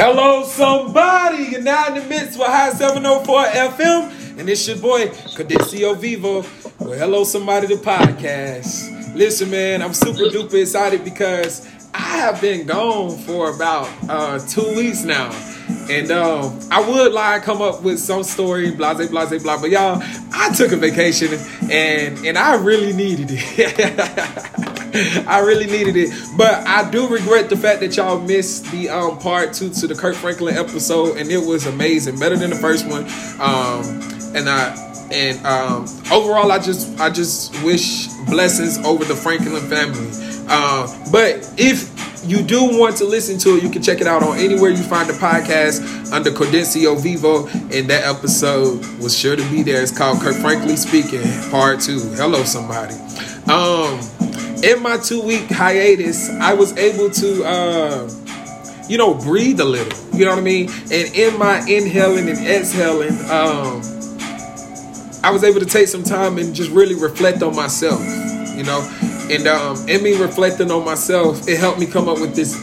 Hello, somebody. You're now in the midst with High 704 FM, and it's your boy, Cordencio Vivo. Well, hello, somebody, the podcast. Listen, man, I'm super duper excited because I have been gone for about uh, two weeks now. And um, I would like come up with some story, blah, blah, blah. But y'all, I took a vacation and and I really needed it. I really needed it. But I do regret the fact that y'all missed the um, part two to the Kirk Franklin episode, and it was amazing, better than the first one. Um, and I and um, overall, I just I just wish blessings over the Franklin family. Uh, but if you do want to listen to it, you can check it out on anywhere you find the podcast under Cordencio Vivo. And that episode was sure to be there. It's called Kirk Franklin Speaking, Part 2. Hello, somebody. Um, in my two week hiatus, I was able to, uh, you know, breathe a little. You know what I mean? And in my inhaling and exhaling, um, I was able to take some time and just really reflect on myself. You know, and um, in me reflecting on myself, it helped me come up with this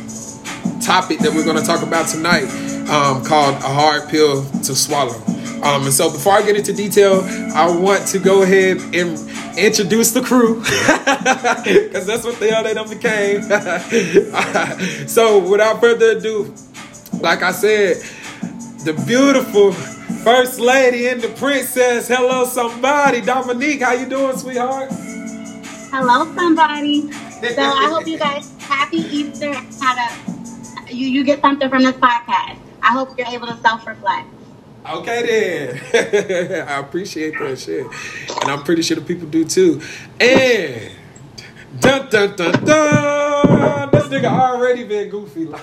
topic that we're going to talk about tonight, um, called a hard pill to swallow. Um, and so before I get into detail, I want to go ahead and introduce the crew because that's what the hell they done became. so without further ado, like I said, the beautiful first lady and the princess. Hello, somebody. Dominique, how you doing, sweetheart? Hello, somebody. So I hope you guys happy Easter. Had a you you get something from this podcast. I hope you're able to self reflect. Okay then. I appreciate that shit. And I'm pretty sure the people do too. And dun dun dun dun this nigga already been goofy. my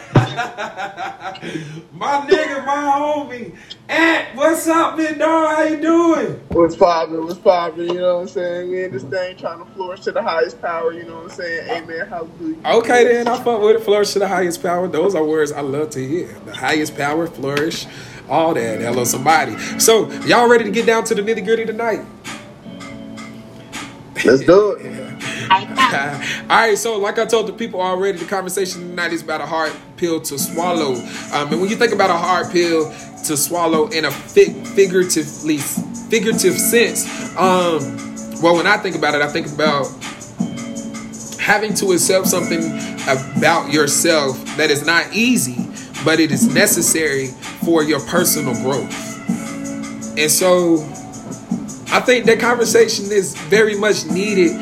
nigga, my homie. Ant, what's up, man dog? How you doing? What's poppin'? What's poppin'? You know what I'm saying? We in this thing trying to flourish to the highest power, you know what I'm saying? Amen. Hallelujah. Okay then, I fuck with it. Flourish to the highest power. Those are words I love to hear. The highest power, flourish all that. Hello, somebody. So, y'all ready to get down to the nitty gritty tonight? Let's do it. all right, so like I told the people already, the conversation tonight is about a hard pill to swallow. Um, and when you think about a hard pill to swallow in a fig- figuratively figurative sense, um, well, when I think about it, I think about having to accept something about yourself that is not easy, but it is necessary for your personal growth. And so I think that conversation is very much needed,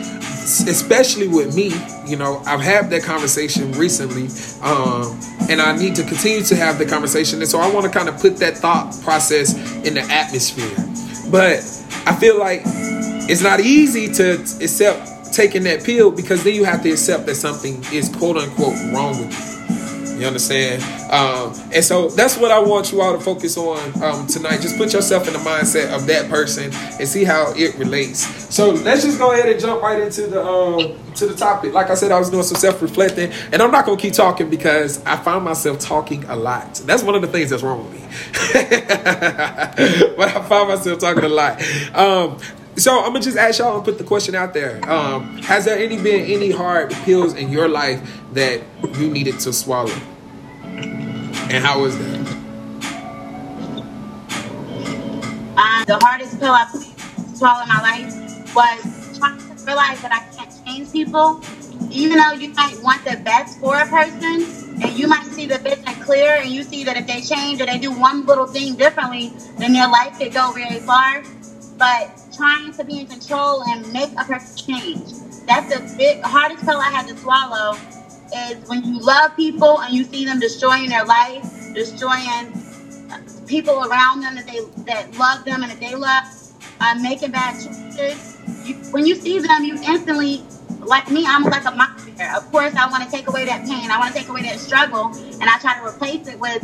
especially with me. You know, I've had that conversation recently, um, and I need to continue to have the conversation. And so I want to kind of put that thought process in the atmosphere. But I feel like it's not easy to accept taking that pill because then you have to accept that something is quote unquote wrong with you. You understand? Um, and so that's what I want you all to focus on um, tonight. Just put yourself in the mindset of that person and see how it relates. So let's just go ahead and jump right into the um, to the topic. Like I said, I was doing some self reflecting, and I'm not gonna keep talking because I find myself talking a lot. That's one of the things that's wrong with me. but I find myself talking a lot. So I'm gonna just ask y'all and put the question out there. Um, has there any been any hard pills in your life that you needed to swallow? And how was that? Um, the hardest pill I swallowed in my life was trying to realize that I can't change people. Even though you might want the best for a person, and you might see the vision clear, and you see that if they change or they do one little thing differently, then their life could go very far. But trying to be in control and make a person change. That's the big hardest pill I had to swallow is when you love people and you see them destroying their life, destroying people around them that they that love them and that they love, uh, making bad choices. You, when you see them, you instantly, like me, I'm like a monster. Of course, I want to take away that pain. I want to take away that struggle, and I try to replace it with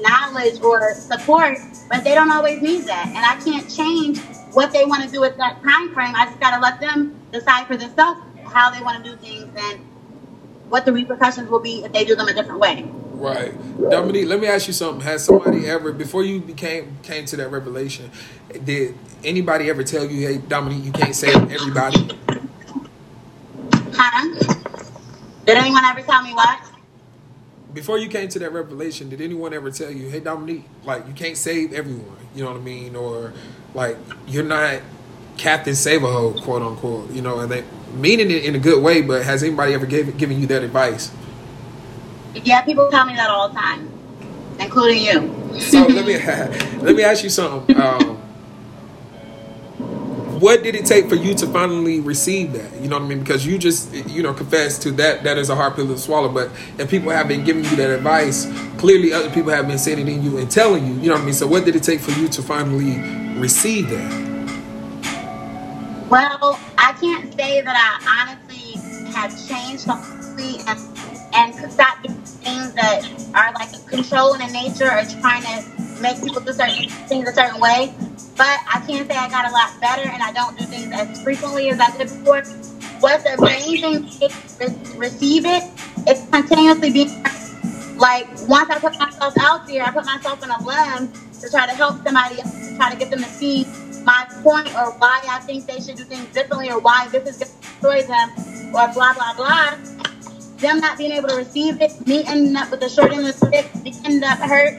knowledge or support. But they don't always need that, and I can't change what they want to do at that time frame. I just got to let them decide for themselves how they want to do things and what the repercussions will be if they do them a different way. Right. Dominique, let me ask you something. Has somebody ever, before you became came to that revelation, did anybody ever tell you, hey, Dominique, you can't say everybody? Huh? Did anyone ever tell me what? Before you came to that revelation, did anyone ever tell you, "Hey, Dominique, like you can't save everyone," you know what I mean, or like you're not Captain Save a Hole, quote unquote, you know, and they meaning it in a good way, but has anybody ever gave, given you that advice? Yeah, people tell me that all the time, including you. so let me let me ask you something. Um, what did it take for you to finally receive that? You know what I mean? Because you just you know confessed to that that is a hard pill to swallow. But if people have been giving you that advice, clearly other people have been saying it in you and telling you. You know what I mean? So what did it take for you to finally receive that? Well, I can't say that I honestly have changed completely and and stop doing things that are like controlling in nature or trying to make people do certain things a certain way. But I can't say I got a lot better and I don't do things as frequently as I did before. What's thing to receive it? It's continuously being like once I put myself out there, I put myself in a limb to try to help somebody else, to try to get them to see my point or why I think they should do things differently or why this is going to destroy them or blah blah blah. Them not being able to receive it, me ending up with a short end of the stick, me ending up hurt,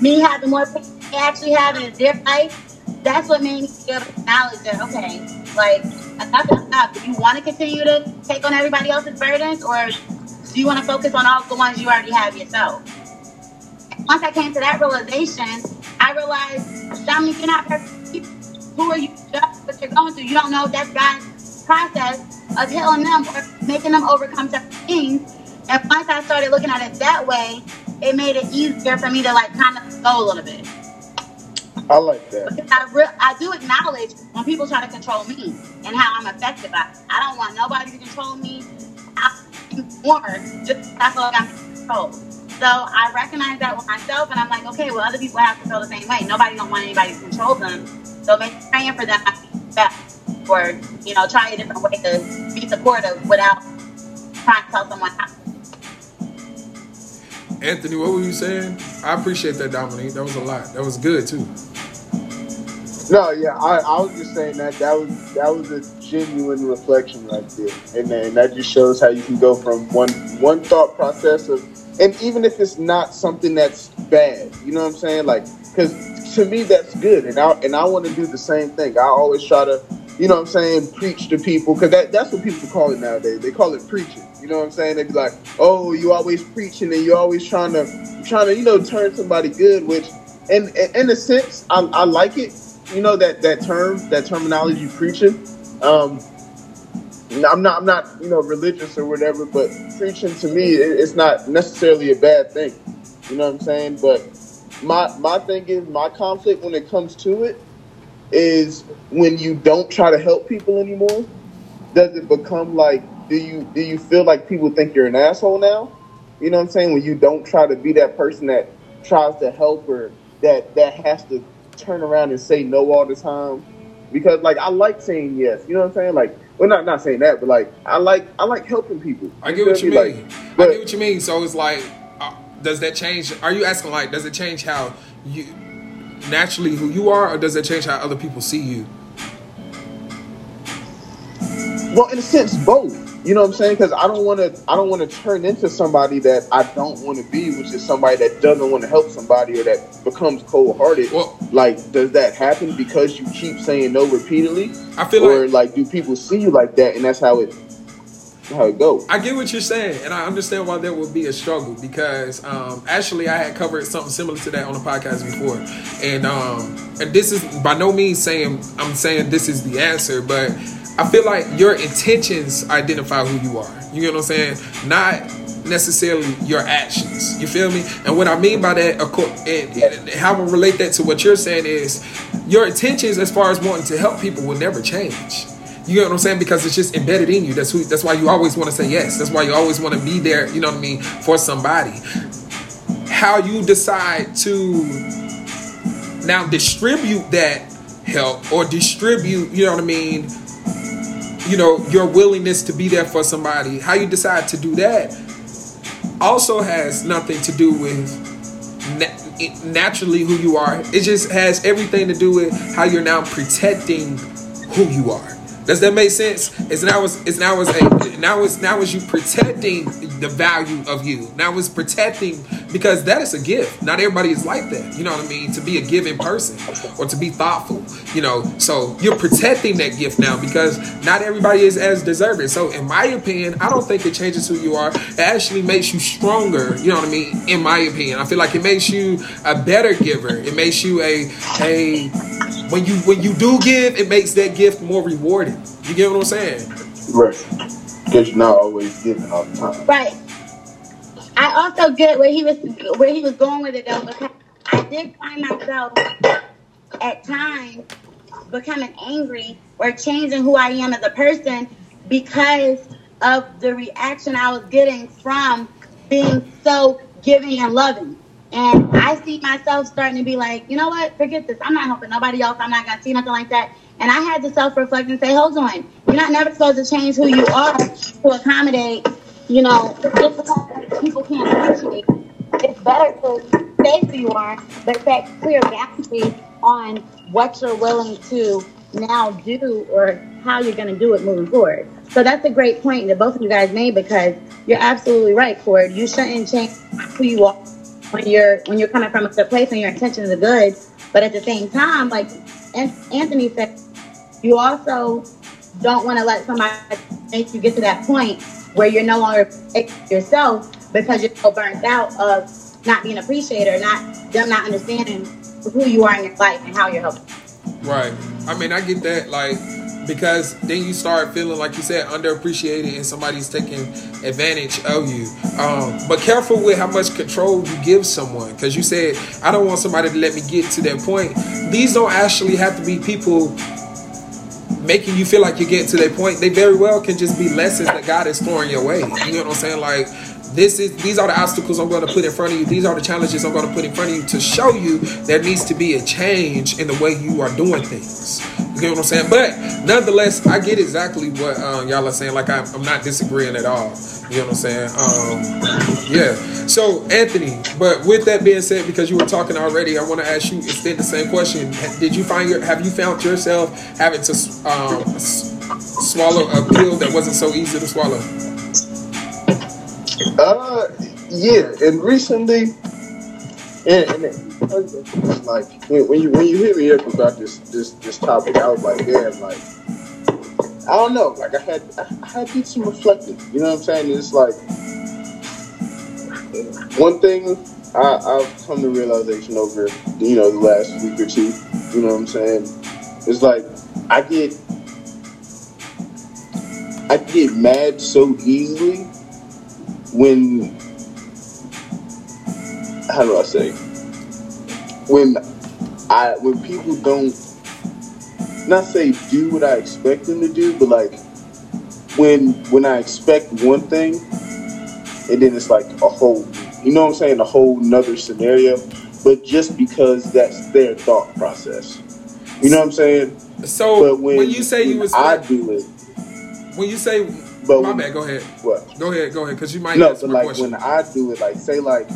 me having more pain they actually have in their life. That's what made me be able that, okay, like, enough is enough. Do you want to continue to take on everybody else's burdens or do you want to focus on all the ones you already have yourself? Once I came to that realization, I realized, Dominique, you're not perfect. Who are you just what you're going through? You don't know that's God's process of healing them or making them overcome certain things. And once I started looking at it that way, it made it easier for me to like kind of go a little bit. I like that. I, re- I do acknowledge when people try to control me and how I'm affected by. I don't want nobody to control me. I more just I feel like I'm controlled. So I recognize that with myself, and I'm like, okay, well, other people have to feel the same way. Nobody don't want anybody to control them. So maybe praying for them might be best, or you know, try a different way to be supportive without trying to tell someone how. Anthony, what were you saying? I appreciate that, Dominique. That was a lot. That was good too. No, yeah, I, I was just saying that that was that was a genuine reflection right there, and, and that just shows how you can go from one one thought process of, and even if it's not something that's bad, you know what I'm saying? Like, because to me that's good, and I and I want to do the same thing. I always try to, you know what I'm saying, preach to people because that, that's what people call it nowadays. They call it preaching. You know what I'm saying? They be like, oh, you always preaching and you're always trying to trying to you know turn somebody good, which in in, in a sense I, I like it you know that that term, that terminology preaching. Um, I'm not I'm not you know religious or whatever, but preaching to me it, it's not necessarily a bad thing. You know what I'm saying? But my my thing is my conflict when it comes to it is when you don't try to help people anymore. Does it become like do you do you feel like people think you're an asshole now? You know what I'm saying? When you don't try to be that person that tries to help or that that has to turn around and say no all the time because like I like saying yes. You know what I'm saying? Like, well, not not saying that, but like I like I like helping people. I get what you feel mean. me? Like, I get what you mean. So it's like, uh, does that change? Are you asking like, does it change how you naturally who you are, or does it change how other people see you? Well, in a sense, both. You know what I'm saying? Because I don't want to. I don't want to turn into somebody that I don't want to be, which is somebody that doesn't want to help somebody or that becomes cold hearted. Well- like, does that happen because you keep saying no repeatedly, I feel like or like like do people see you like that, and that's how it how it goes? I get what you're saying, and I understand why there would be a struggle because um, actually I had covered something similar to that on the podcast before, and um, and this is by no means saying I'm saying this is the answer, but I feel like your intentions identify who you are. You know what I'm saying? Not necessarily your actions. You feel me? And what I mean by that, and, and how I relate that to what you're saying is your intentions as far as wanting to help people will never change. You get what I'm saying? Because it's just embedded in you. That's who. That's why you always want to say yes. That's why you always want to be there. You know what I mean for somebody. How you decide to now distribute that help or distribute. You know what I mean. You know your willingness to be there for somebody. How you decide to do that also has nothing to do with naturally who you are. It just has everything to do with how you're now protecting who you are. Does that make sense? It's now it's, it's now it's a now it's now is you protecting the value of you. Now it's protecting because that is a gift. Not everybody is like that. You know what I mean? To be a giving person or to be thoughtful. You know, so you're protecting that gift now because not everybody is as deserving. So in my opinion, I don't think it changes who you are. It actually makes you stronger. You know what I mean? In my opinion, I feel like it makes you a better giver. It makes you a a when you when you do give, it makes that gift more rewarding. You get what I'm saying? Right. Because you're not always giving all the time. Right. I also get where he was where he was going with it though, because I did find myself at times becoming angry or changing who I am as a person because of the reaction I was getting from being so giving and loving. And I see myself starting to be like, you know what? Forget this. I'm not helping nobody else. I'm not gonna see nothing like that. And I had to self-reflect and say, hold on, you're not never supposed to change who you are to accommodate, you know, people can't appreciate. It's better to stay who you are, but set clear boundaries on what you're willing to now do or how you're going to do it moving forward. So that's a great point that both of you guys made because you're absolutely right, Cord. You shouldn't change who you are when you're when you're coming from a good place and your intentions are good. But at the same time, like An- Anthony said, you also don't want to let somebody make you get to that point where you're no longer yourself because you're so burnt out of not being appreciated or not them not understanding who you are in your life and how you're helping. Right. I mean, I get that. Like, because then you start feeling like you said underappreciated and somebody's taking advantage of you. Um, but careful with how much control you give someone, because you said I don't want somebody to let me get to that point. These don't actually have to be people making you feel like you're getting to that point. They very well can just be lessons that God is throwing your way. You know what I'm saying? Like this is these are the obstacles I'm going to put in front of you. These are the challenges I'm going to put in front of you to show you there needs to be a change in the way you are doing things. Get what I'm saying? But nonetheless, I get exactly what um, y'all are saying. Like I'm, I'm not disagreeing at all. You know what I'm saying? Um, yeah. So Anthony, but with that being said, because you were talking already, I want to ask you extend the same question. Did you find your have you found yourself having to um, swallow a pill that wasn't so easy to swallow? Uh, yeah, and recently, and, and like when, when you when you hit me up about this this this topic, I was like, damn, like I don't know, like I had I had do some reflecting. You know what I'm saying? It's like one thing I, I've come to realization over you know the last week or two. You know what I'm saying? It's like I get I get mad so easily when how do I say when I when people don't not say do what I expect them to do, but like when when I expect one thing and then it's like a whole you know what I'm saying, a whole nother scenario, but just because that's their thought process. You know what I'm saying? So But when, when, you say you when was I do it, when you say but my when- bad, go ahead, what? go ahead, go ahead, because you might No, but like question. when I do it, like say like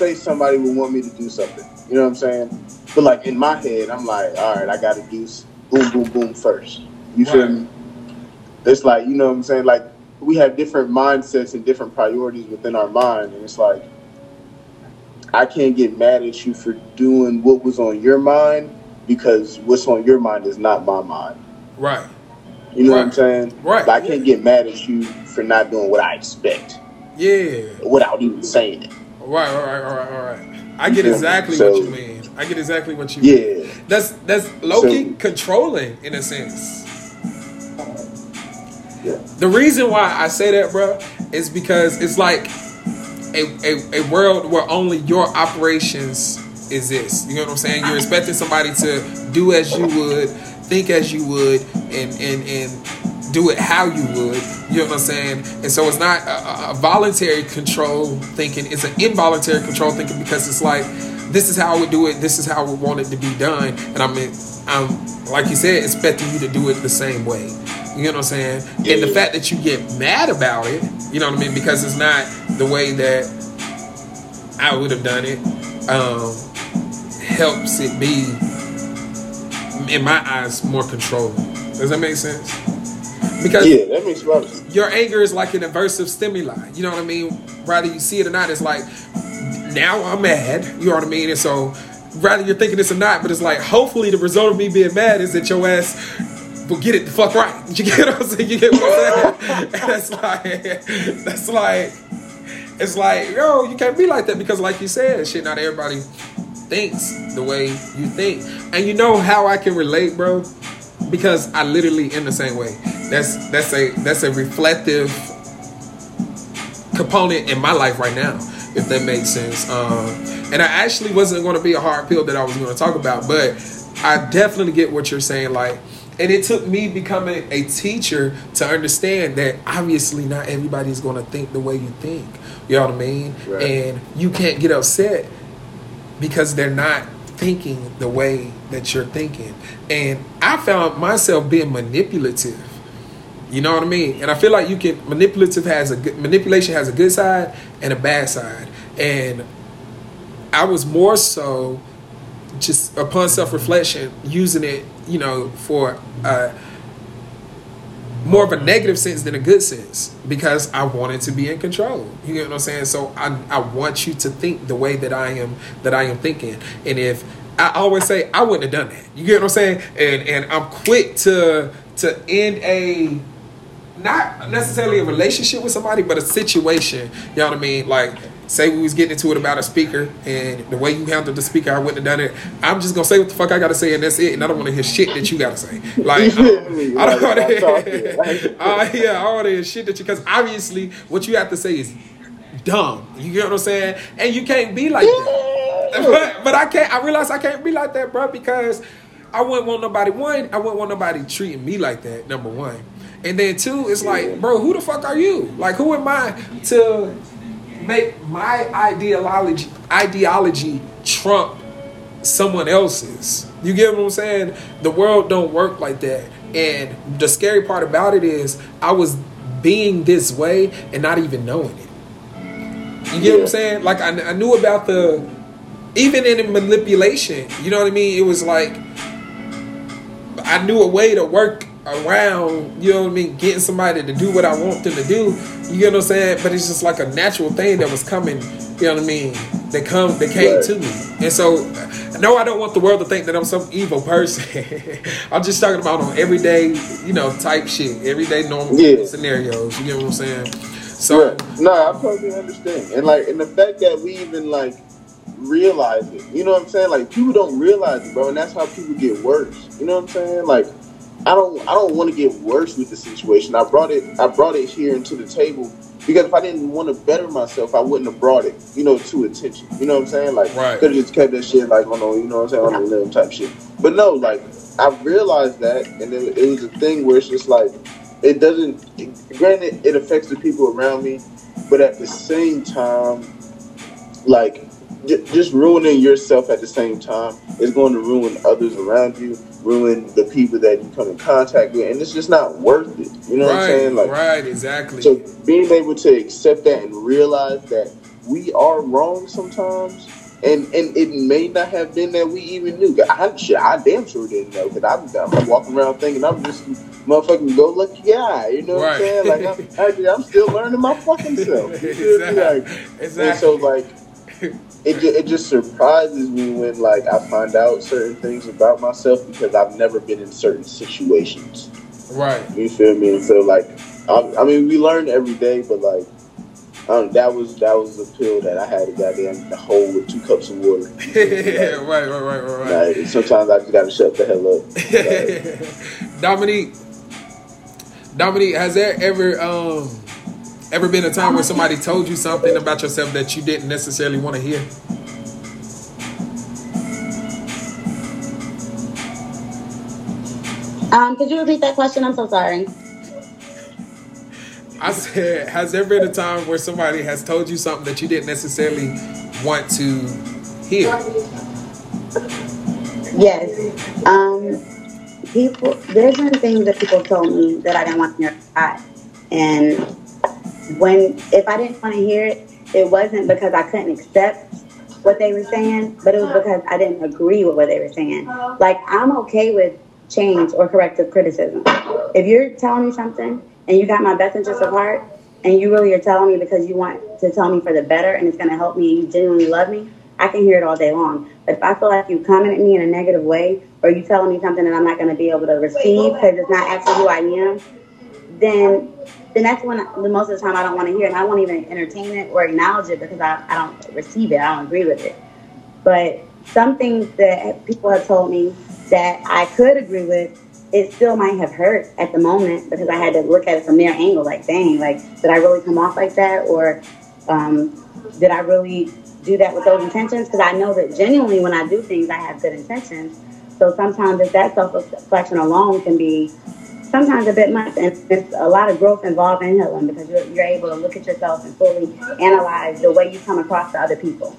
say somebody would want me to do something. You know what I'm saying? But like in my head, I'm like, all right, I got to do boom, boom, boom first. You feel Right. me? It's like you know what I'm saying. Like we have different mindsets and different priorities within our mind, and it's like I can't get mad at you for doing what was on your mind because what's on your mind is not my mind. right, You know what I'm saying? Right. But I can't get mad at you for not doing what I expect yeah, without even saying it. Right, all right, all right, all right. I get exactly so- what you mean. I get exactly what you mean. That's that's lowkey So- controlling in a sense. Yeah. The reason why I say that, bro, is because it's like a, a, a world where only your operations exist. You know what I'm saying? You're expecting somebody to do as you would, think as you would, and and and do it how you would. You know what I'm saying? And so it's not a, a- voluntary control thinking; it's an involuntary control thinking because it's like this is how I would do it. This is how I would want it to be done, and I'm I'm like you said, expecting you to do it the same way. You know what I'm saying? And the fact that you get mad about it, you know what I mean, because it's not the way that I would have done it, um, helps it be, in my eyes, more controlling. Does that make sense? Because Yeah, that makes a lot of sense. your anger is like an aversive stimuli. You know what I mean? Whether you see it or not, it's like now I'm mad. You know what I mean? And so, rather you're thinking this or not, but it's like hopefully the result of me being mad is that your ass will get it the fuck right. You get what I'm saying? You get what I'm saying? That's like that's like it's like yo, you can't be like that because like you said, shit. Not everybody thinks the way you think, and you know how I can relate, bro because I literally am the same way. That's that's a that's a reflective component in my life right now, if that makes sense. Um, and I actually wasn't going to be a hard pill that I was going to talk about, but I definitely get what you're saying. Like, and it took me becoming a teacher to understand that obviously not everybody's going to think the way you think. You know what I mean? Right. And you can't get upset because they're not thinking the way that you're thinking. And I found myself being manipulative. You know what I mean? And I feel like you can manipulative has a good manipulation has a good side and a bad side. And I was more so just upon self reflection using it, you know, for more of a negative sense than a good sense because I wanted to be in control. You get what I'm saying? So I I want you to think the way that I am that I am thinking. And if I always say I wouldn't have done that. You get what I'm saying? And and I'm quick to to end a not necessarily a relationship with somebody, but a situation. You know what I mean? Like, say we was getting into it about a speaker, and the way you handled the speaker, I wouldn't have done it. I'm just gonna say what the fuck I gotta say, and that's it. And I don't want to hear shit that you gotta say. Like, I don't, I don't want to hear. Uh, yeah, I want to hear shit that you because obviously what you have to say is dumb. You get what I'm saying? And you can't be like that. But, but I can't. I realize I can't be like that, bro, because I wouldn't want nobody. One, I wouldn't want nobody treating me like that. Number one, and then two, it's like, bro, who the fuck are you? Like, who am I to make my ideology ideology trump someone else's? You get what I'm saying? The world don't work like that. And the scary part about it is, I was being this way and not even knowing it. You get what I'm saying? Like I, I knew about the even in manipulation. You know what I mean? It was like I knew a way to work around. You know what I mean? Getting somebody to do what I want them to do. You know what I'm saying? But it's just like a natural thing that was coming. You know what I mean? They come, they came Right. to me, and so no, I don't want the world to think that I'm some evil person. I'm just talking about on everyday, you know, type shit, everyday normal Yeah. scenarios. You get what I'm saying? So Right. No, I totally understand. And like, and the fact that we even like realize it, you know what I'm saying? Like, people don't realize it, bro, and that's how people get worse. You know what I'm saying? Like, I don't, I don't want to get worse with the situation. I brought it, I brought it here into the table because if I didn't want to better myself, I wouldn't have brought it, you know, to attention. You know what I'm saying? Like, Right. could have just kept that shit like on, the- you know what I'm saying, on the limb type shit. But no, like, I realized that, and it, it was a thing where it's just like, it doesn't. Granted, it affects the people around me, but at the same time, like j- just ruining yourself at the same time is going to ruin others around you, ruin the people that you come in contact with, and it's just not worth it. You know what I'm saying? Like, right, exactly. so being able to accept that and realize that we are wrong sometimes. And, and it may not have been that we even knew. I, shit, I damn sure didn't know because I'm, I'm walking around thinking I'm just a motherfucking go lucky guy. You know what Right. I'm saying? Like I'm, I'm still learning my fucking self. You? Exactly. Like, Exactly. And so like it, ju- it just surprises me when like I find out certain things about myself because I've never been in certain situations. right. You feel me? And so like, I, I mean, we learn every day, but like, um, that was that was the pill that I had to goddamn hold with two cups of water. yeah, right, right, right, right, right. Like, sometimes I just gotta shut the hell up. Like, Dominique, Dominique, has there ever um ever been a time where somebody told you something about yourself that you didn't necessarily want to hear? Um, could you repeat that question? I'm so sorry. I said, has there been a time where somebody has told you something that you didn't necessarily want to hear? Yes. Um, people, there's been things that people told me that I didn't want to hear. And when, if I didn't want to hear it, it wasn't because I couldn't accept what they were saying, but it was because I didn't agree with what they were saying. Like, I'm okay with change or corrective criticism. If you're telling me something and you got my best interest of heart and you really are telling me because you want to tell me for the better and it's going to help me and you genuinely love me, I can hear it all day long. But if I feel like you coming at me in a negative way or you telling me something that I'm not going to be able to receive because it's not actually who I am, then then that's when the most of the time I don't want to hear it. And I won't even entertain it or acknowledge it because I, I don't receive it. I don't agree with it. But some things that people have told me that I could agree with, it still might have hurt at the moment because I had to look at it from their angle. Like, dang, like, did I really come off like that? Or um, did I really do that with those intentions? Because I know that genuinely when I do things, I have good intentions. So sometimes if that self reflection alone can be sometimes a bit much, and there's a lot of growth involved in healing because you're, you're able to look at yourself and fully analyze the way you come across to other people.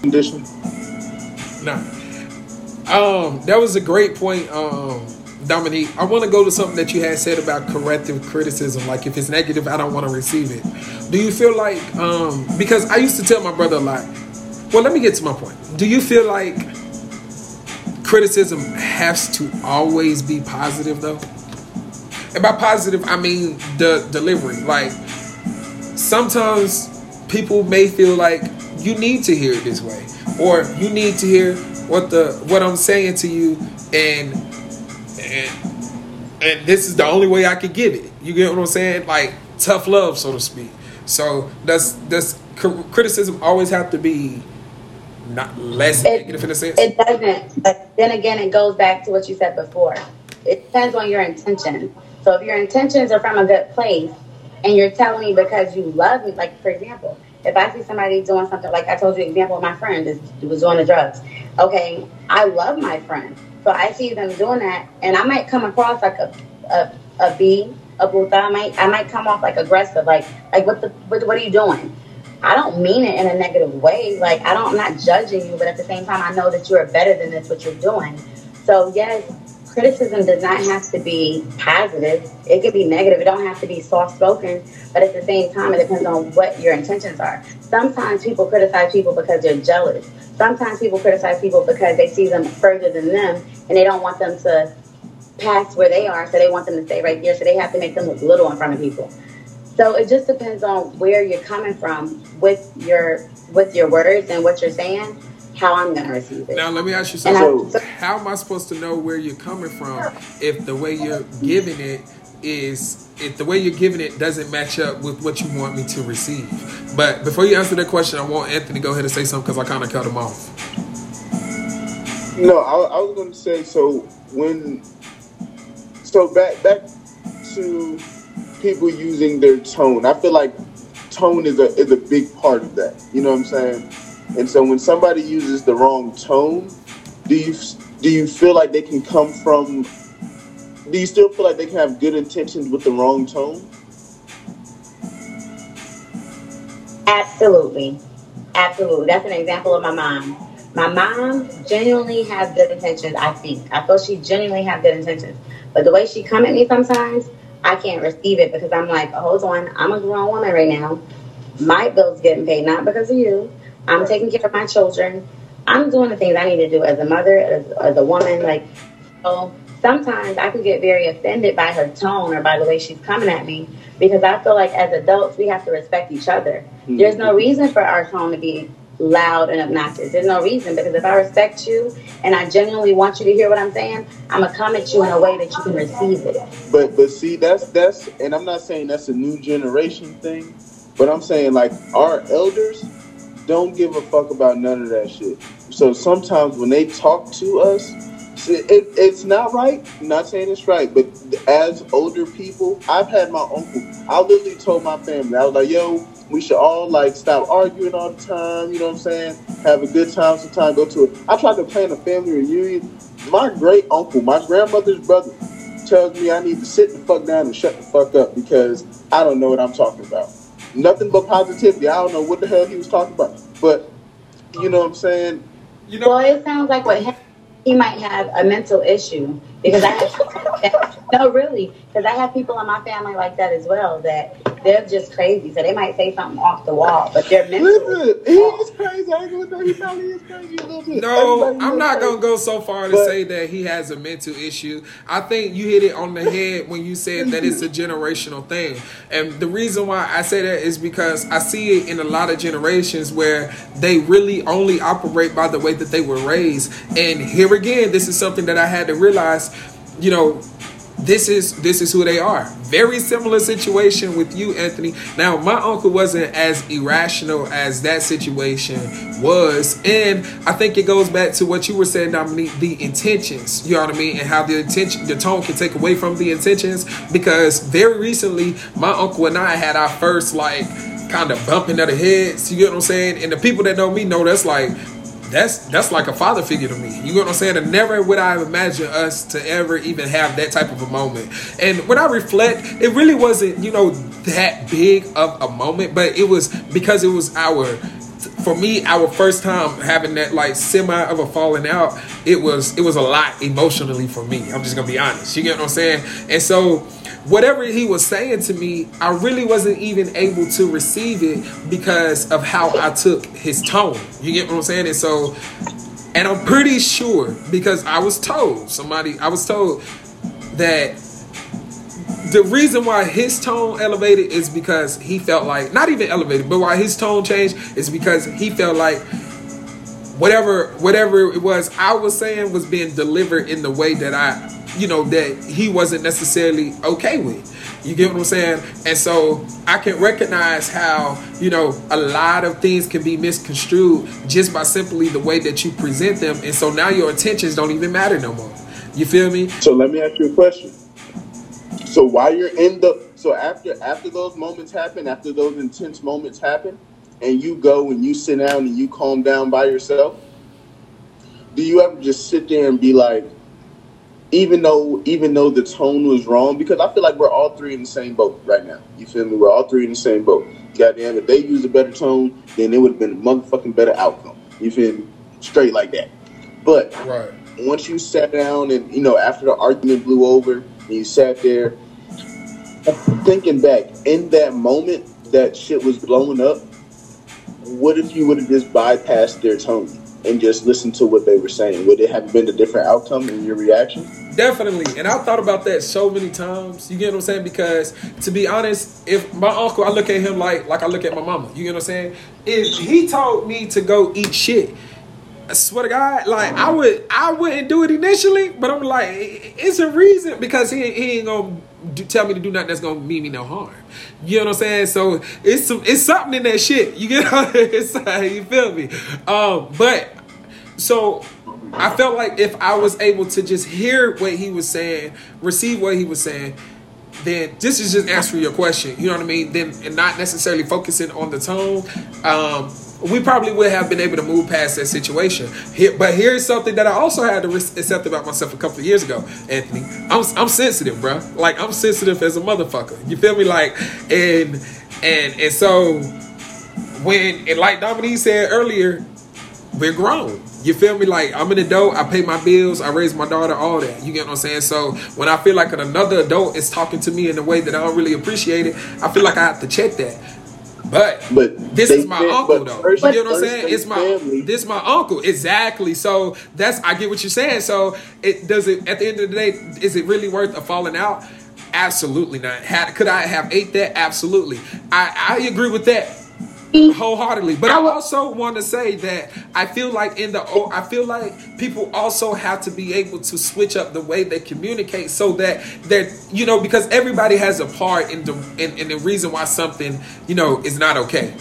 Condition. Nah. Um, that was a great point, um, Dominique. I want to go to something that you had said about corrective criticism. Like if it's negative, I don't want to receive it. Do you feel like um, because I used to tell my brother a lot. Well, let me get to my point. Do you feel like criticism has to always be positive though? And by positive, I mean the delivery. Like sometimes people may feel like you need to hear it this way, or you need to hear what the what I'm saying to you, and and and this is the only way I could give it. You get what I'm saying? Like tough love, so to speak. So does does criticism always have to be not less It, negative in a sense? it doesn't. But then again, it goes back to what you said before. It depends on your intention. So if your intentions are from a good place and you're telling me because you love me, like for example, if I see somebody doing something like I told you, example of my friend is was doing the drugs. Okay, I love my friend, so I see them doing that, and I might come across like a a, a B, a. I might I might come off like aggressive, like like what the what, what are you doing? I don't mean it in a negative way. Like I don't, I'm not judging you, but at the same time, I know that you're better than this. What you're doing. So yes, criticism does not have to be positive. It could be negative. It don't have to be soft spoken. But at the same time, it depends on what your intentions are. Sometimes people criticize people because they're jealous. Sometimes people criticize people because they see them further than them and they don't want them to pass where they are, so they want them to stay right there. So they have to make them look little in front of people. So it just depends on where you're coming from with your with your words and what you're saying, how I'm gonna receive it. Now let me ask you And something. I, How am I supposed to know where you're coming from if the way you're giving it is if the way you're giving it doesn't match up with what you want me to receive? But before you answer that question, I want Anthony to go ahead and say something because I kind of cut him off. No, I, I was going to say so when so back back to people using their tone. I feel like tone is a is a big part of that. You know what I'm saying? And so when somebody uses the wrong tone, do you do you feel like they can come from? Do you still feel like they can have good intentions with the wrong tone? absolutely, absolutely. That's an example of my mom. My mom genuinely has good intentions. I think. I feel she genuinely has good intentions, but the way she come at me sometimes, I can't receive it because I'm like, hold on, I'm a grown woman right now. My bills getting paid not because of you. I'm taking care of my children. I'm doing the things I need to do as a mother, as, as a woman. Like, so sometimes I can get very offended by her tone or by the way she's coming at me because I feel like as adults we have to respect each other. There's no mm-hmm. reason for our tone to be loud and obnoxious. There's no reason because if I respect you and I genuinely want you to hear what I'm saying, I'm gonna come at you in a way that you can receive it. But but see, that's that's, and I'm not saying that's a new generation thing, but I'm saying like our elders don't give a fuck about none of that shit. So sometimes when they talk to us, it, it's not right. I'm not saying it's right, but as older people, I've had my uncle. I literally told my family, I was like, "Yo, we should all like stop arguing all the time." You know what I'm saying? Have a good time. Sometime go to it. I tried to plan a family reunion. My great uncle, my grandmother's brother, tells me I need to sit the fuck down and shut the fuck up because I don't know what I'm talking about. Nothing but positivity. I don't know what the hell he was talking about. But you know what I'm saying? You know, Well, it sounds like what he might have a mental issue because I have no really because I have people in my family like that as well that they're just crazy. So they might say something off the wall, but they're mentally. Listen, he is crazy. I ain't gonna He probably is crazy a little bit. No, Everybody I'm not crazy. gonna go so far to But- say that he has a mental issue. I think you hit it on the head when you said that it's a generational thing. And the reason why I say that is because I see it in a lot of generations where they really only operate by the way that they were raised. And here again, this is something that I had to realize, you know, this is this is who they are. Very similar situation with you, Anthony. Now, my uncle wasn't as irrational as that situation was, and I think it goes back to what you were saying, Dominique. The intentions, you know what I mean, and how the intention, the tone can take away from the intentions. Because very recently, my uncle and I had our first like kind of bumping of the heads. You get what I'm saying? And the people that know me know that's like that's that's like a father figure to me. You know what I'm saying? And never would I imagine us to ever even have that type of a moment. And when I reflect, it really wasn't, you know, that big of a moment, but it was because it was our for me, our first time having that like semi of a falling out, it was it was a lot emotionally for me. I'm just gonna be honest. You get what I'm saying? And so whatever he was saying to me, I really wasn't even able to receive it because of how I took his tone. You get what I'm saying? And so, and I'm pretty sure because I was told somebody, I was told that the reason why his tone elevated is because he felt like not even elevated, but why his tone changed is because he felt like whatever whatever it was I was saying was being delivered in the way that I you know that he wasn't necessarily okay with. You get what I'm saying? And so I can recognize how, you know, a lot of things can be misconstrued just by simply the way that you present them. And so now your intentions don't even matter no more. You feel me? So let me ask you a question. So while you're in the so after after those moments happen, after those intense moments happen, and you go and you sit down and you calm down by yourself, do you ever just sit there and be like, even though even though the tone was wrong, because I feel like we're all three in the same boat right now. You feel me? We're all three in the same boat. Goddamn, if they used a better tone, then it would have been a motherfucking better outcome. You feel me? Straight like that. But Right. once you sat down and you know after the argument blew over and you sat there thinking back in that moment that shit was blowing up what if you would have just bypassed their tone and just listened to what they were saying would it have been a different outcome in your reaction Definitely. And I've thought about that so many times. You get what I'm saying? Because to be honest, if my uncle, I look at him like like I look at my mama. You get what I'm saying? If he told me to go eat shit, I swear to God, like I would I wouldn't do it initially, but I'm like, it's a reason because he, he ain't gonna do, tell me to do nothing that's gonna mean me no harm. You know what I'm saying? So it's some it's something in that shit. You get it's, you feel me? Um, but so I felt like if I was able to just hear what he was saying, receive what he was saying, then this is just answering your question. You know what I mean? Then and not necessarily focusing on the tone. Um, we probably would have been able to move past that situation. Here, but here's something that I also had to re- accept about myself a couple of years ago, Anthony. I'm I'm sensitive, bro. Like I'm sensitive as a motherfucker. You feel me? Like and and and so when and like Dominique said earlier, we're grown. You feel me? Like I'm an adult. I pay my bills. I raise my daughter. All that. You get what I'm saying? So when I feel like another adult is talking to me in a way that I don't really appreciate it, I feel like I have to check that. But But this is my uncle though. first- you get what I'm saying? It's my family. this my uncle exactly. So that's I get what you're saying. So it does it at the end of the day. Is it really worth a falling out? Absolutely not. Had, could I have ate that? Absolutely. I I agree with that Mm-hmm. wholeheartedly. But I also want to say that I feel like in the I feel like people also have to be able to switch up the way they communicate so that they're you know because everybody has a part in the in, in the reason why something you know is not okay.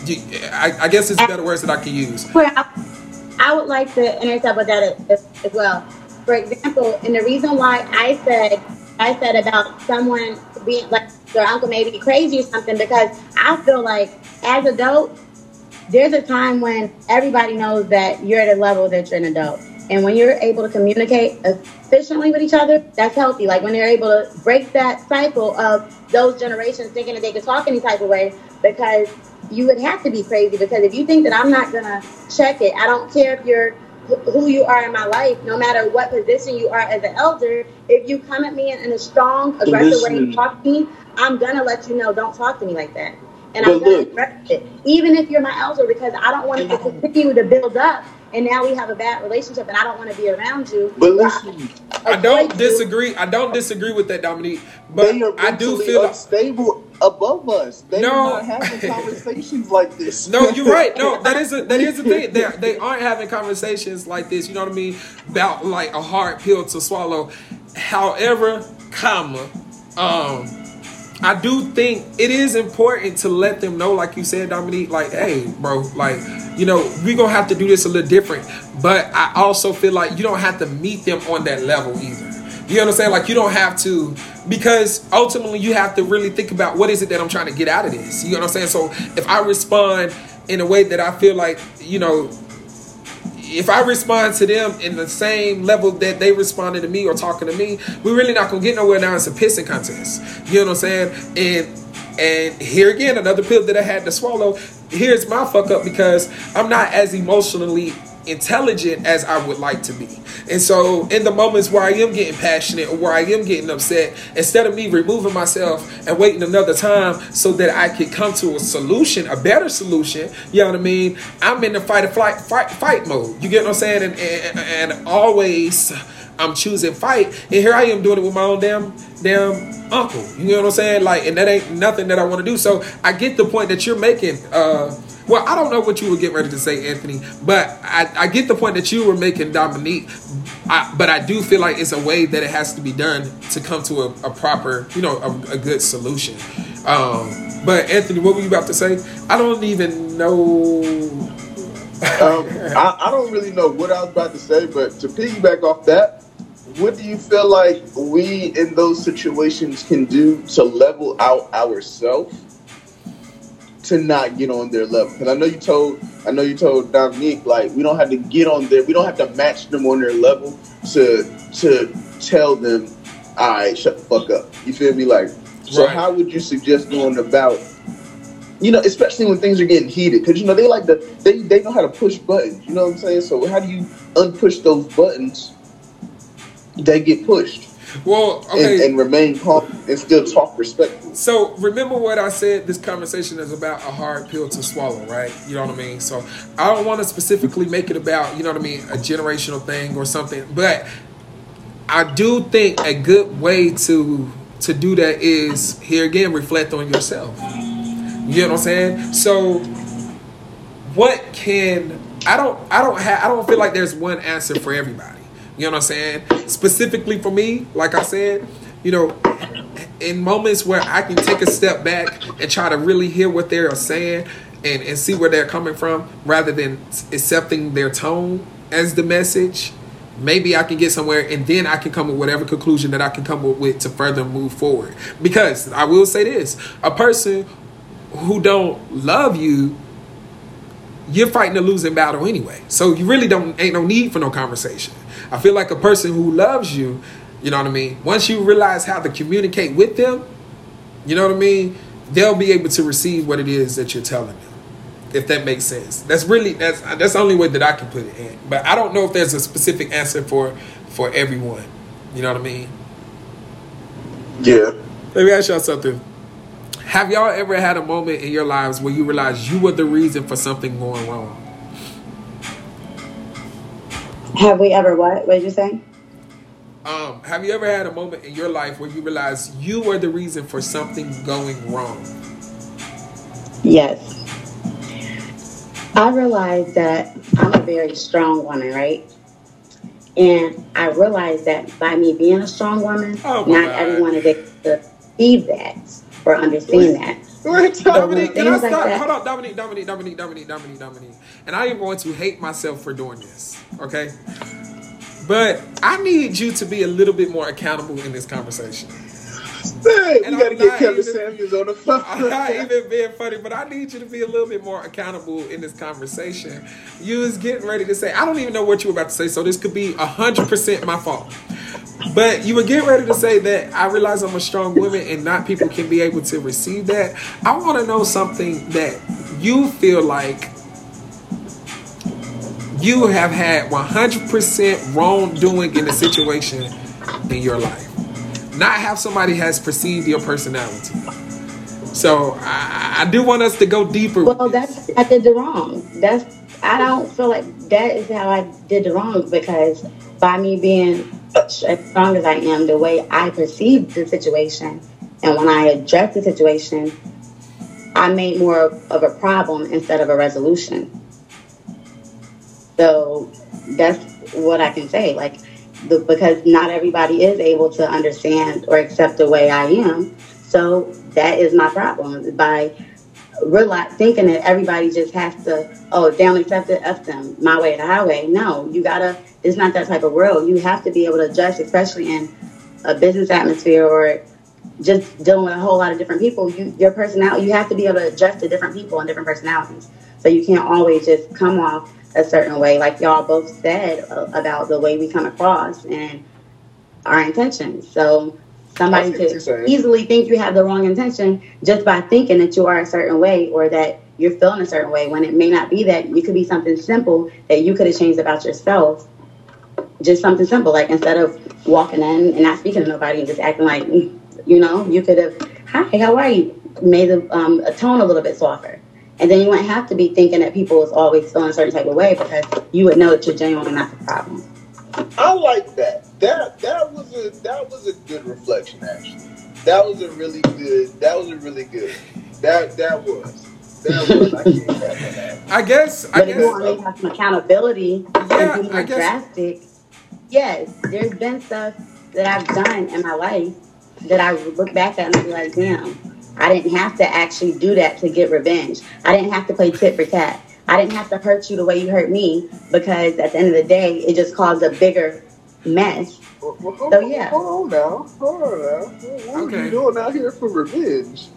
I, I guess it's better words that I can use. I, I would like to intercept with that as, as well. For example, and the reason why I said I said about someone being like their uncle may be crazy or something because I feel like as adults, there's a time when everybody knows that you're at a level that you're an adult. And when you're able to communicate efficiently with each other, that's healthy. Like when they're able to break that cycle of those generations thinking that they could talk any type of way because you would have to be crazy because if you think that I'm not gonna check it, I don't care if you're who you are in my life, no matter what position you are as an elder, if you come at me in, in a strong, aggressive way and talk to me, I'm gonna let you know, don't talk to me like that. And but I'm gonna address it. Even if you're my elder, because I don't want to continue to build up and now we have a bad relationship and I don't want to be around you. But listen, I don't disagree. I don't disagree with that, Dominique. But I do feel stable above us. They no. are not having conversations like this. No, you're right. No, that is a, that is the thing. They they aren't having conversations like this. You know what I mean? About like a hard pill to swallow. However, comma, um I do think it is important to let them know, like you said, Dominique, like, hey, bro, like, you know, we're gonna have to do this a little different. But I also feel like you don't have to meet them on that level either. You saying? Like you don't have to because ultimately you have to really think about what is it that I'm trying to get out of this. You know what I'm saying? So if I respond in a way that I feel like, you know, if I respond to them in the same level that they responded to me or talking to me, we're really not gonna get nowhere now. It's a pissing contest. You know what I'm saying? And and here again, another pill that I had to swallow. Here's my fuck up because I'm not as emotionally intelligent as I would like to be. And so, in the moments where I am getting passionate or where I am getting upset, instead of me removing myself and waiting another time so that I could come to a solution, a better solution, you know what I mean? I'm in the fight or flight, fight, fight mode. You get what I'm saying? And, and, and always. I'm choosing fight, and here I am doing it with my own damn damn uncle. You know what I'm saying? Like, and that ain't nothing that I want to do. So I get the point that you're making. Uh, well, I don't know what you were getting ready to say, Anthony, but I, I get the point that you were making, Dominique. I, but I do feel like it's a way that it has to be done to come to a, a proper, you know, a, a good solution. Um, but Anthony, what were you about to say? I don't even know. um, I, I don't really know what I was about to say, but to piggyback off that, what do you feel like we in those situations can do to level out ourselves to not get on their level. Because I know you told I know you told Dominique like we don't have to get on their We don't have to match them on their level to to tell them, all right, shut the fuck up. You feel me? Like, so right. how would you suggest going about? You know, especially when things are getting heated, because you know they like to they they know how to push buttons. You know what I'm saying? So how do you unpush those buttons? They get pushed. Well, okay. And, and, remain calm and still talk respectfully. So remember what I said. This conversation is about a hard pill to swallow, right? You know what I mean. So I don't want to specifically make it about you know what I mean a generational thing or something, but I do think a good way to to do that is here again reflect on yourself. You know what I'm saying? So what can I don't I don't have I don't feel like there's one answer for everybody. You know what I'm saying? Specifically for me, like I said, you know, in moments where I can take a step back and try to really hear what they're saying and, and see where they're coming from rather than accepting their tone as the message, maybe I can get somewhere and then I can come with whatever conclusion that I can come up with to further move forward. Because I will say this a person who don't love you you're fighting a losing battle anyway. So you really don't ain't no need for no conversation. I feel like a person who loves you, you know what I mean? Once you realize how to communicate with them, you know what I mean? They'll be able to receive what it is that you're telling them. If that makes sense. That's really that's that's the only way that I can put it in. But I don't know if there's a specific answer for for everyone. You know what I mean? Yeah. Let me ask y'all something. Have y'all ever had a moment in your lives where you realized you were the reason for something going wrong? Have we ever what? What did you say? Um, have you ever had a moment in your life where you realized you were the reason for something going wrong? Yes. I realized that I'm a very strong woman, right? And I realized that by me being a strong woman, oh not God. everyone is able to see that or understand that. Dominique, can I stop? Like Hold on, Dominique, Dominique, Dominique, Dominique, Dominique, Dominique. And I am going to hate myself for doing this, okay? But I need you to be a little bit more accountable in this conversation. Hey, and you gotta get Kevin even, Samuels on the phone. I'm not even being funny, but I need you to be a little bit more accountable in this conversation. You was getting ready to say, I don't even know what you were about to say, so this could be hundred percent my fault. But you were getting ready to say that I realize I'm a strong woman and not people can be able to receive that. I want to know something that you feel like you have had 100% wrongdoing in a situation in your life. Not have somebody has perceived your personality. So I, I do want us to go deeper. Well, that's I did the wrong. That's I don't feel like that is how I did the wrong because by me being as strong as I am, the way I perceived the situation, and when I addressed the situation, I made more of a problem instead of a resolution. So that's what I can say. Like, the, because not everybody is able to understand or accept the way I am. So that is my problem. By realize, thinking that everybody just has to, oh, don't accept it, F them, my way or the highway. No, you gotta, it's not that type of world. You have to be able to adjust, especially in a business atmosphere or just dealing with a whole lot of different people. You, your personality, you have to be able to adjust to different people and different personalities. So you can't always just come off a certain way, like y'all both said uh, about the way we come across and our intentions. So somebody could easily think you have the wrong intention just by thinking that you are a certain way or that you're feeling a certain way when it may not be that. It could be something simple that you could have changed about yourself. Just something simple, like instead of walking in and not speaking to nobody and just acting like, you know, you could have, hi, how are you? Made the um, a tone a little bit softer. And then you wouldn't have to be thinking that people is always feeling a certain type of way because you would know that you're genuinely not the problem. I like that. That that was a that was a good reflection actually. That was a really good. That was a really good. That that was. I can't that. I guess. I but guess. if you want to have some accountability yeah, and be more drastic, yes, there's been stuff that I've done in my life that I look back at and be like, damn, I didn't have to actually do that to get revenge. I didn't have to play tit for tat. I didn't have to hurt you the way you hurt me because at the end of the day, it just caused a bigger mess. Well, well, hold, so yeah. Hold on now. Hold on now. What okay. are you doing out here for revenge?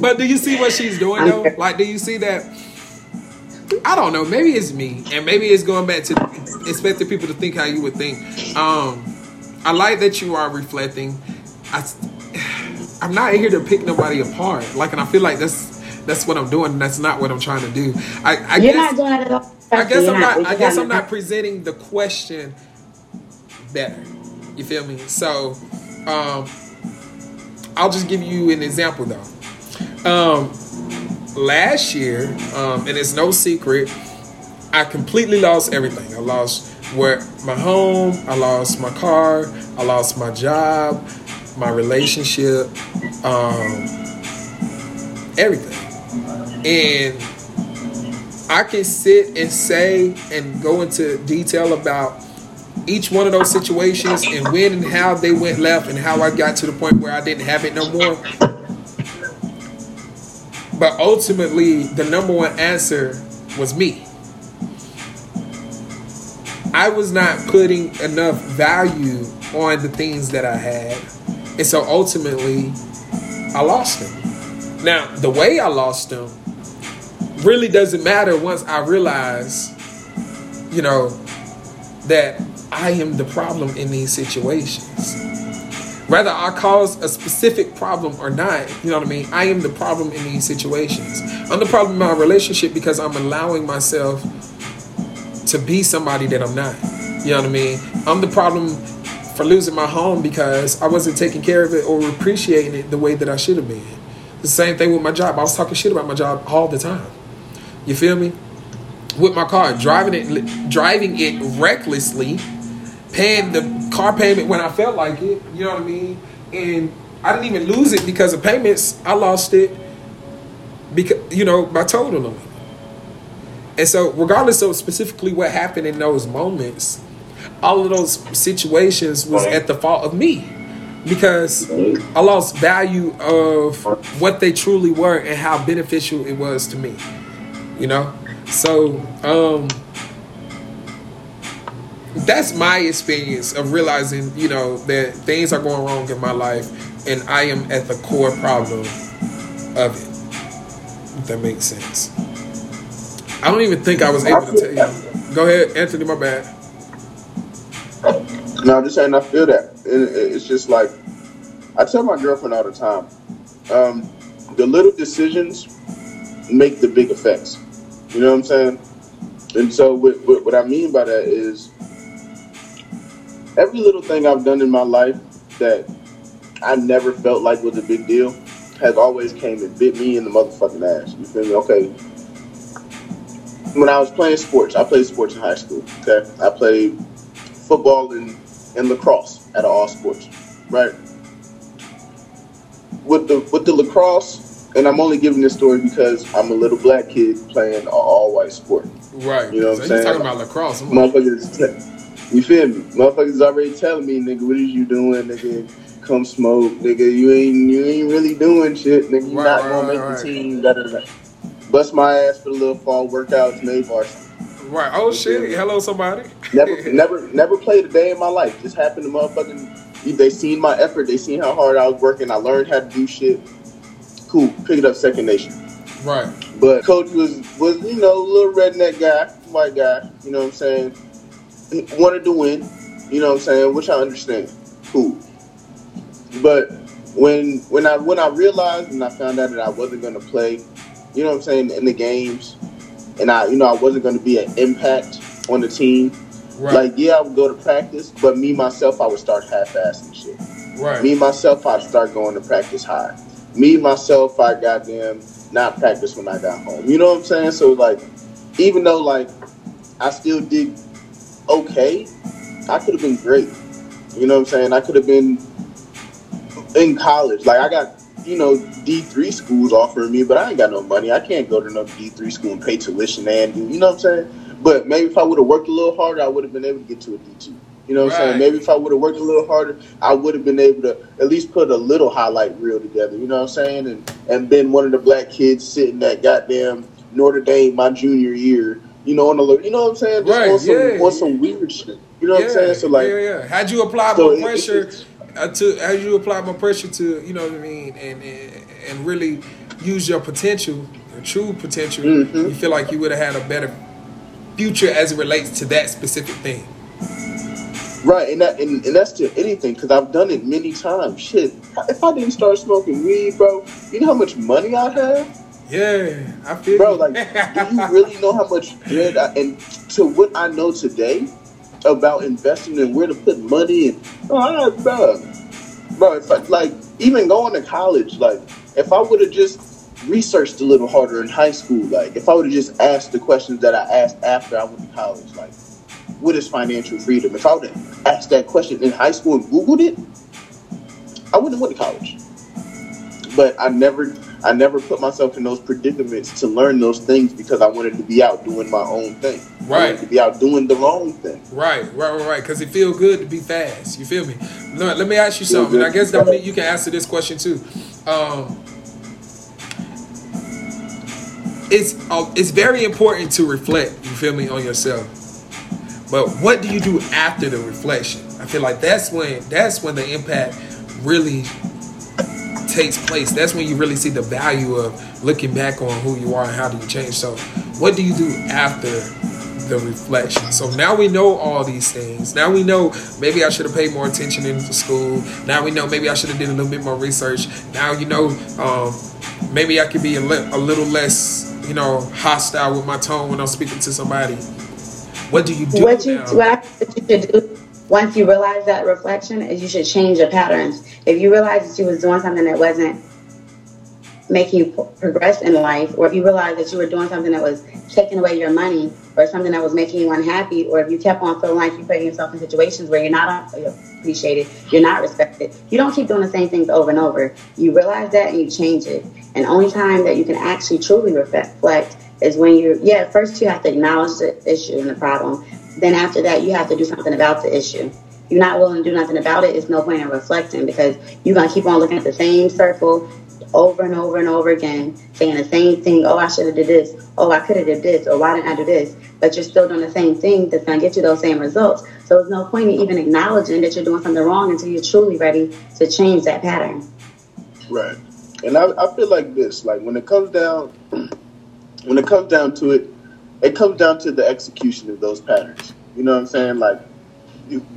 but do you see what she's doing though? Like, do you see that? I don't know. Maybe it's me, and maybe it's going back to expecting people to think how you would think. Um, I like that you are reflecting. I, I'm not here to pick nobody apart. Like, and I feel like that's that's what I'm doing. That's not what I'm trying to do. I, I You're guess, not doing it at all. I guess I'm not. I guess I'm not presenting the question better. You feel me? So, um, I'll just give you an example though. Um, last year, um, and it's no secret, I completely lost everything. I lost where my home, I lost my car, I lost my job, my relationship, um, everything. And I can sit and say and go into detail about each one of those situations and when and how they went left and how I got to the point where I didn't have it no more. But ultimately, the number one answer was me. I was not putting enough value on the things that I had. And so ultimately, I lost them. Now, the way I lost them really doesn't matter once I realize, you know, that I am the problem in these situations. Whether I cause a specific problem or not, you know what I mean? I am the problem in these situations. I'm the problem in my relationship because I'm allowing myself to be somebody that I'm not. You know what I mean? I'm the problem for losing my home because I wasn't taking care of it or appreciating it the way that I should have been. The same thing with my job. I was talking shit about my job all the time. You feel me? With my car, driving it, driving it recklessly, paying the car payment when I felt like it. You know what I mean? And I didn't even lose it because of payments. I lost it because you know by total. And so, regardless of specifically what happened in those moments, all of those situations was at the fault of me because I lost value of what they truly were and how beneficial it was to me. You know, so um, that's my experience of realizing, you know, that things are going wrong in my life, and I am at the core problem of it. If that makes sense. I don't even think I was able to tell you. Go ahead, Anthony. My bad. No, I'm just saying I feel that. It, it's just like I tell my girlfriend all the time. Um, the little decisions make the big effects. You know what I'm saying? And so, what, I mean by that is every little thing I've done in my life that I never felt like was a big deal has always came and bit me in the motherfucking ass. You feel me? Okay. When I was playing sports, I played sports in high school. Okay, I played football and, and lacrosse at all sports, right? With the with the lacrosse, and I'm only giving this story because I'm a little black kid playing an all white sport. Right. You know what so I'm saying? talking about lacrosse. I'm Motherfuckers, you feel me? Motherfuckers already telling me, nigga, what is you doing, nigga? Come smoke, nigga. You ain't you ain't really doing shit, nigga. You Right, not right, gonna make right, the right. team. Da, da, da. Bust my ass for the little fall workouts, made varsity. Right. Oh shit. Hello, somebody. Never, never, never played a day in my life. Just happened to motherfucking. They seen my effort. They seen how hard I was working. I learned how to do shit. Cool. Pick it up, second nation. Right. But coach was was you know a little redneck guy, white guy. You know what I'm saying? Wanted to win. You know what I'm saying? Which I understand. Cool. But when when I when I realized and I found out that I wasn't gonna play, you know what I'm saying, in the games, and I you know I wasn't gonna be an impact on the team. Right. Like yeah, I would go to practice, but me myself, I would start half-assing shit. right. Me myself, I'd start going to practice high. Me myself, I goddamn not practice when I got home. You know what I'm saying? So like, even though like I still did okay, I could have been great. You know what I'm saying? I could have been in college. Like I got you know D three schools offering me, but I ain't got no money. I can't go to no D three school and pay tuition and do. You know what I'm saying? But maybe if I would have worked a little harder, I would have been able to get to a D two. You know what I'm saying? Maybe if I would have worked a little harder, I would have been able to at least put a little highlight reel together. You know what I'm saying? And and been one of the black kids sitting at goddamn Notre Dame my junior year. You know, on the you know what I'm saying? Just Right, on some yeah. on some weird shit. You know what I'm saying? So like, yeah, yeah. Had you applied So more it- pressure it's- uh, to, as you applied more pressure to, you know what I mean, and and, and really use your potential, your true potential, Mhm. you feel like you would have had a better future as it relates to that specific thing. Right, and that and, and that's to anything because I've done it many times. Shit, if I didn't start smoking weed, bro, you know how much money I'd have, Yeah, I feel bro. you. Like, do you really know how much bread? I, and to what I know today about investing and where to put money and oh, I, bro, bro, I, like even going to college, like if I would have just researched a little harder in high school, like if I would have just asked the questions that I asked after I went to college, like what is financial freedom? If I would have asked that question in high school and Googled it, I wouldn't have went to college. But I never, I never put myself in those predicaments to learn those things because I wanted to be out doing my own thing. Right. to be out doing the wrong thing. Right, right, right, right. Because it feel good to be fast. You feel me? Let, let me ask you Feel something. I guess Dominique, you can answer this question too. Um, it's uh, it's very important to reflect. You feel me on yourself. But what do you do after the reflection? I feel like that's when that's when the impact really takes place. That's when you really see the value of looking back on who you are and how do you change. So, what do you do after the reflection? So now we know all these things. Now we know maybe I should have paid more attention in school. Now we know maybe I should have did a little bit more research. Now you know um, maybe I could be a, li- a little less you know hostile with my tone when I'm speaking to somebody. What do you do what you what I think you should do once you realize that reflection is you should change your patterns. If you realize that you was doing something that wasn't making you progress in life, or if you realize that you were doing something that was taking away your money, or something that was making you unhappy, or if you kept on feeling like you're putting yourself in situations where you're not appreciated, you're not respected, you don't keep doing the same things over and over. You realize that and you change it. And only time that you can actually truly reflect is when you're, yeah, first you have to acknowledge the issue and the problem. Then after that, you have to do something about the issue. You're not willing to do nothing about it, it's no point in reflecting because you're going to keep on looking at the same circle over and over and over again, saying the same thing. Oh, I should have did this. Oh, I could have did this. Or why didn't I do this? But you're still doing the same thing that's going to get you those same results. So there's no point in even acknowledging that you're doing something wrong until you're truly ready to change that pattern. Right. And I, I feel like this, like when it comes down, when it comes down to it, it comes down to the execution of those patterns. You know what I'm saying? Like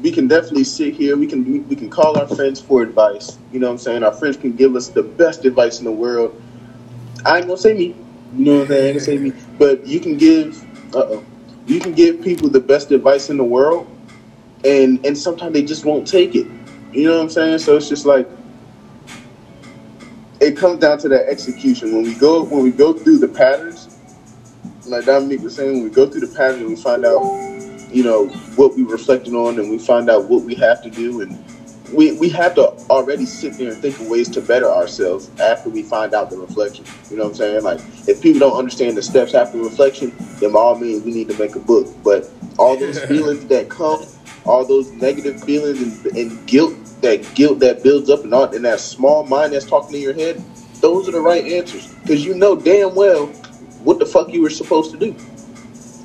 we can definitely sit here. We can we, can call our friends for advice. You know what I'm saying? Our friends can give us the best advice in the world. I ain't gonna say me. You know what I'm saying? I ain't gonna say me. But you can give. Uh oh. you can give people the best advice in the world, and and sometimes they just won't take it. You know what I'm saying? So it's just like it comes down to that execution. When we go when we go through the patterns, like Dominique was saying, when we go through the patterns and we find out, you know, what we reflected on, and we find out what we have to do, and we, we have to already sit there and think of ways to better ourselves after we find out the reflection. You know what I'm saying? Like, if people don't understand the steps after reflection, then by all means, we need to make a book. But all those feelings that come, all those negative feelings and, and guilt, that guilt that builds up and, all, and that small mind that's talking in your head, those are the right answers. Because you know damn well what the fuck you were supposed to do.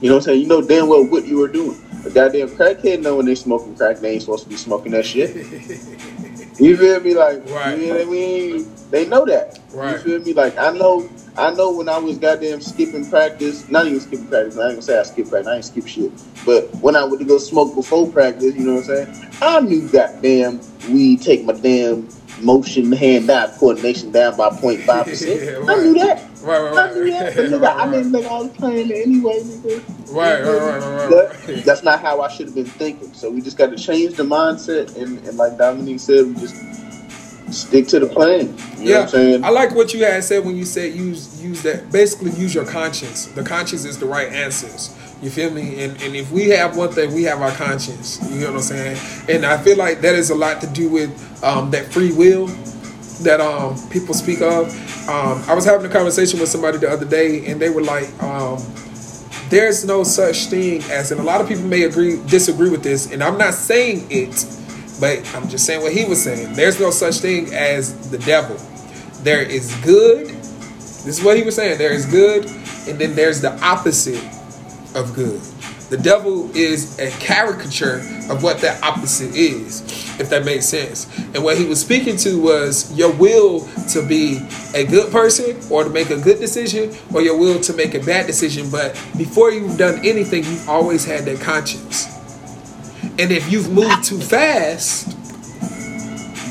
You know what I'm saying? You know damn well what you were doing. A goddamn crackhead know when they smoking crack, they ain't supposed to be smoking that shit. you feel me? Like, right. you know what I mean? They know that. Right. You feel me? Like, I know, I know when I was goddamn skipping practice, not even skipping practice. I ain't gonna say I skip practice. I ain't skip shit. But when I went to go smoke before practice, you know what I'm saying? I knew goddamn weed take my damn motion hand eye coordination down by 0.5 percent. yeah, right. I knew that. Right, right, right. I knew that. But nigga, right, I didn't think I was playing it anyway, nigga. Right, right, right, right, right, right. That's not how I should have been thinking. So we just got to change the mindset, and, and like Dominique said, we just stick to the plan. You yeah, i like what you had said when you said use use that. Basically, use your conscience. The conscience is the right answers. You feel me? And and if we have one thing, we have our conscience. You know what I'm saying? And I feel like that is a lot to do with um, that free will that um, people speak of. Um, I was having a conversation with somebody the other day, and they were like, um, "There's no such thing as," and a lot of people may agree, disagree with this, and I'm not saying it, but I'm just saying what he was saying. There's no such thing as the devil. There is good. This is what he was saying. There is good, and then there's the opposite of good. The devil is a caricature of what that opposite is, if that makes sense. And what he was speaking to was your will to be a good person or to make a good decision or your will to make a bad decision. But before you've done anything, you've always had that conscience. And if you've moved too fast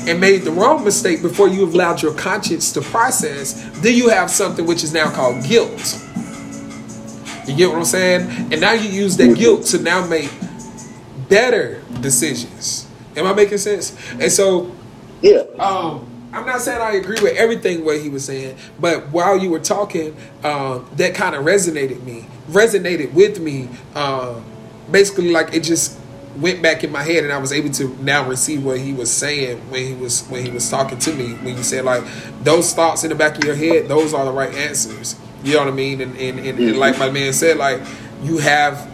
and made the wrong mistake before you've allowed your conscience to process, then you have something which is now called guilt. You get what I'm saying? And now you use that guilt to now make better decisions. Am I making sense? And so, yeah. Um, I'm not saying I agree with everything what he was saying, but while you were talking, um, that kind of resonated me, resonated with me. Um, basically, like it just went back in my head, and I was able to now receive what he was saying when he was when he was talking to me. When you said like those thoughts in the back of your head, those are the right answers. You know what I mean? And and, and, and like my man said, like you have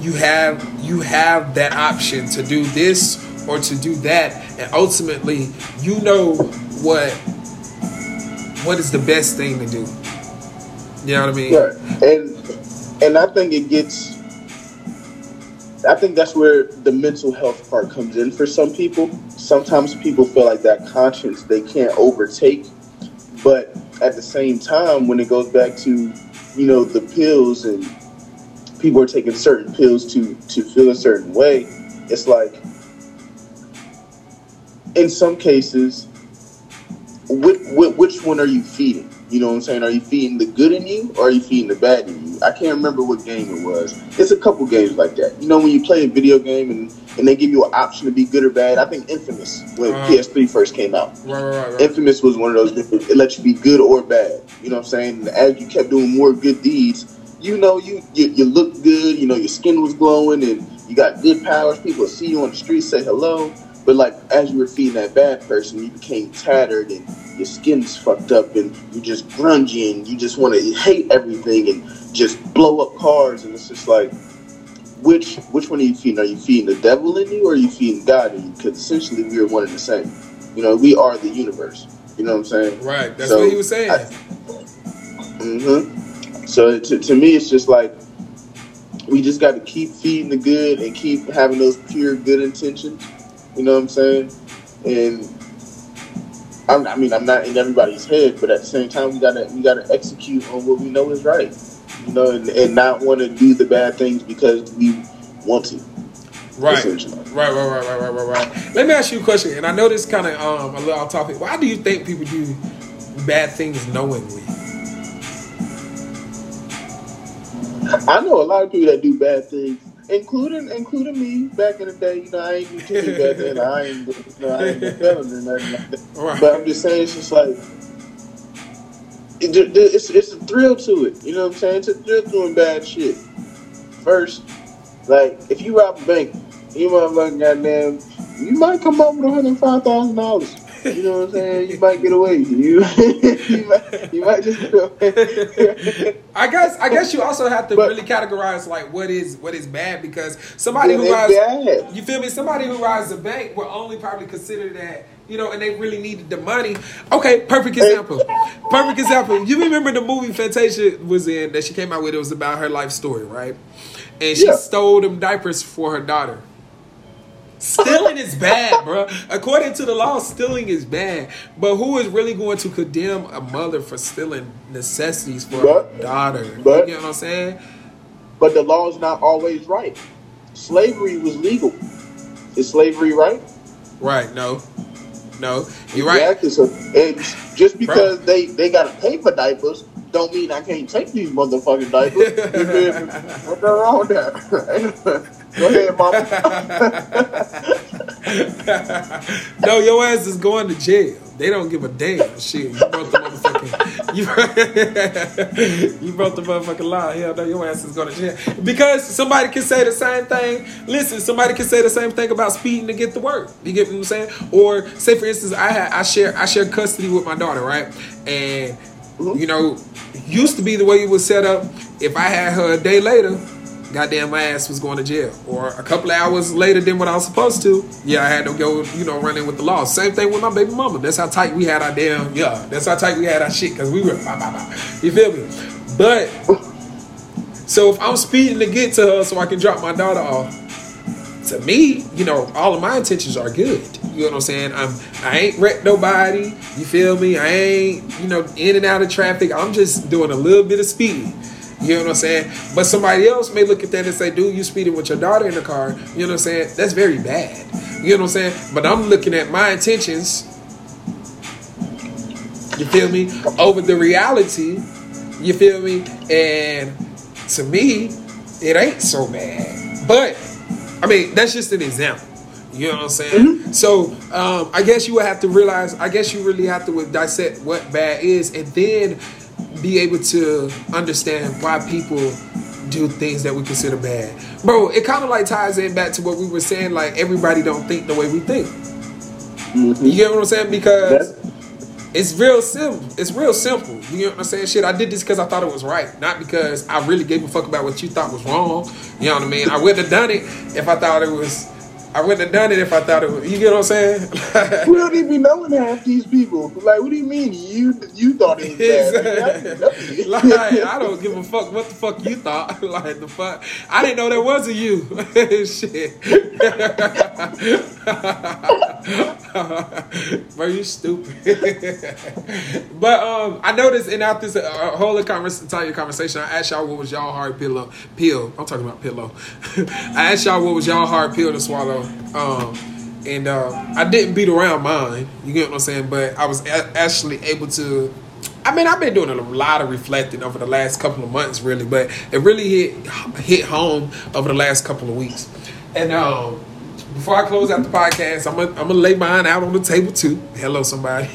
you have you have that option to do this or to do that. And ultimately you know what what is the best thing to do. You know what i mean? Yeah. and and i think it gets i think that's where the mental health part comes in for some people. Sometimes people feel like that conscience they can't overtake. But at the same time, when it goes back to, you know, the pills and people are taking certain pills to to feel a certain way, it's like in some cases, which, which one are you feeding? You know what I'm saying? Are you feeding the good in you or are you feeding the bad in you? I can't remember what game it was. It's a couple games like that. You know, when you play a video game and, and they give you an option to be good or bad. I think Infamous when uh, PS3 first came out. Right, right, right. Infamous was one of those. It lets you be good or bad. You know what I'm saying? And as you kept doing more good deeds, you know, you, you you look good. You know, your skin was glowing and you got good powers. People see you on the street, say hello. But like as you were feeding that bad person, you became tattered and your skin's fucked up and you're just grungy and you just want to hate everything and just blow up cars and it's just like which which one are you feeding? Are you feeding the devil in you or are you feeding God in you? Because essentially we are one and the same. You know, we are the universe. You know what I'm saying? Right. That's so what he was saying. mm-hmm. So to, to me, it's just like we just got to keep feeding the good and keep having those pure good intentions you know what I'm saying? And I'm, i mean, I'm not in everybody's head, but at the same time, we gotta we gotta execute on what we know is right. You know, and, and not want to do the bad things because we want to. Right. right, right, right, right, right, right, right. Let me ask you a question, and I know this kind of um, a little off topic. Why do you think people do bad things knowingly? I know a lot of people that do bad things, including including me back in the day. You know, I ain't do too bad things. I ain't, you know, I ain't been felon or nothing like that. Right. But I'm just saying, it's just like it, it- it's it's a thrill to it. You know what I'm saying? It's a thrill doing bad shit. First, like if you rob a bank, you motherfucking goddamn, you might come up with one hundred five thousand dollars. You know what I'm saying? You might get away. You you might you might just get away. I guess I guess you also have to But- really categorize like what is what is bad because somebody who rides bad. you feel me somebody who rides the bank will only probably consider that you know and they really needed the money. Okay, perfect example. Perfect example. You remember the movie Fantasia was in that she came out with? It was about her life story, right? And she Yeah. stole them diapers for her daughter. Stealing is bad, bro. According to the law, stealing is bad. But who is really going to condemn a mother for stealing necessities for But- her daughter? but- you know what I'm saying? But the law is not always right. Slavery was legal. Is slavery right? Right? No, no. You're right. Exactly. So it's just because they they gotta pay for diapers don't mean I can't take these motherfucking diapers. You feel me? What's the wrong there? that? Go ahead, mama. no, your ass is going to jail. They don't give a damn. Shit, you broke the motherfucking. You, you broke the motherfucking law. Hell no, your ass is going to jail because somebody can say the same thing. Listen, somebody can say the same thing about speeding to get to work. You get what I'm saying? Or say, for instance, I had I share I share custody with my daughter, right? And mm-hmm. you know, used to be the way it was set up. If I had her a day later, goddamn my ass was going to jail. Or a couple of hours later than what I was supposed to, yeah, I had to go, you know, running with the law. Same thing with my baby mama. That's how tight we had our damn, yeah, that's how tight we had our shit because we were, bah, bah, bah. you feel me? But, so if I'm speeding to get to her so I can drop my daughter off, to me, you know, all of my intentions are good. You know what I'm saying? I'm I ain't wrecked nobody. You feel me? I ain't, you know, in and out of traffic. I'm just doing a little bit of speeding. You know what I'm saying? But somebody else may look at that and say, dude, you speeding with your daughter in the car. You know what I'm saying? That's very bad. You know what I'm saying? But I'm looking at my intentions. You feel me? Over the reality. You feel me? And to me, it ain't so bad. But I mean, that's just an example. You know what I'm saying? So um, I guess you would have to realize. I guess you really have to dissect what bad is, and then be able to understand why people do things that we consider bad. Bro, it kind of like ties in back to what we were saying. Like everybody don't think the way we think. Mm-hmm. You get what I'm saying? Because it's real simple. It's real simple. You know what I'm saying? Shit, I did this because I thought it was right, not because I really gave a fuck about what you thought was wrong. You know what I mean? I wouldn't have done it if I thought it was. I wouldn't have done it if I thought it was. You get what I'm saying? We don't even be knowing half these people. Like, what do you mean you you thought it was bad? Like, I didn't know you. like I don't give a fuck what the fuck you thought. like the fuck, I didn't know there was a you. Shit, bro, you stupid. but um, I noticed in out this uh, whole conversation, entire conversation, I asked y'all what was y'all hard pillow pill. I'm talking about pillow. I asked y'all what was y'all hard pill to swallow. Um, and uh, I didn't beat around mine. You get what I'm saying? But I was a- actually able to. I mean, I've been doing a lot of reflecting over the last couple of months, really, but it really hit hit home over the last couple of weeks. And um, before I close out the podcast, I'm gonna I'm gonna lay mine out on the table too. Hello, somebody.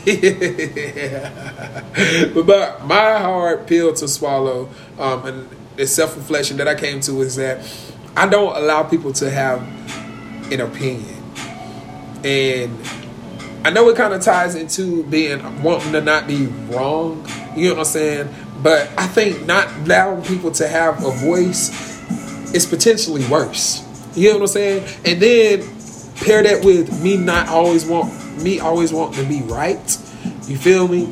but, but my hard pill to swallow, um, and the self reflection that I came to is that I don't allow people to have an opinion. And I know it kind of ties into being wanting to not be wrong. You know what I'm saying? But I think not allowing people to have a voice is potentially worse. You know what I'm saying? And then pair that with me not always want me always wanting to be right. You feel me?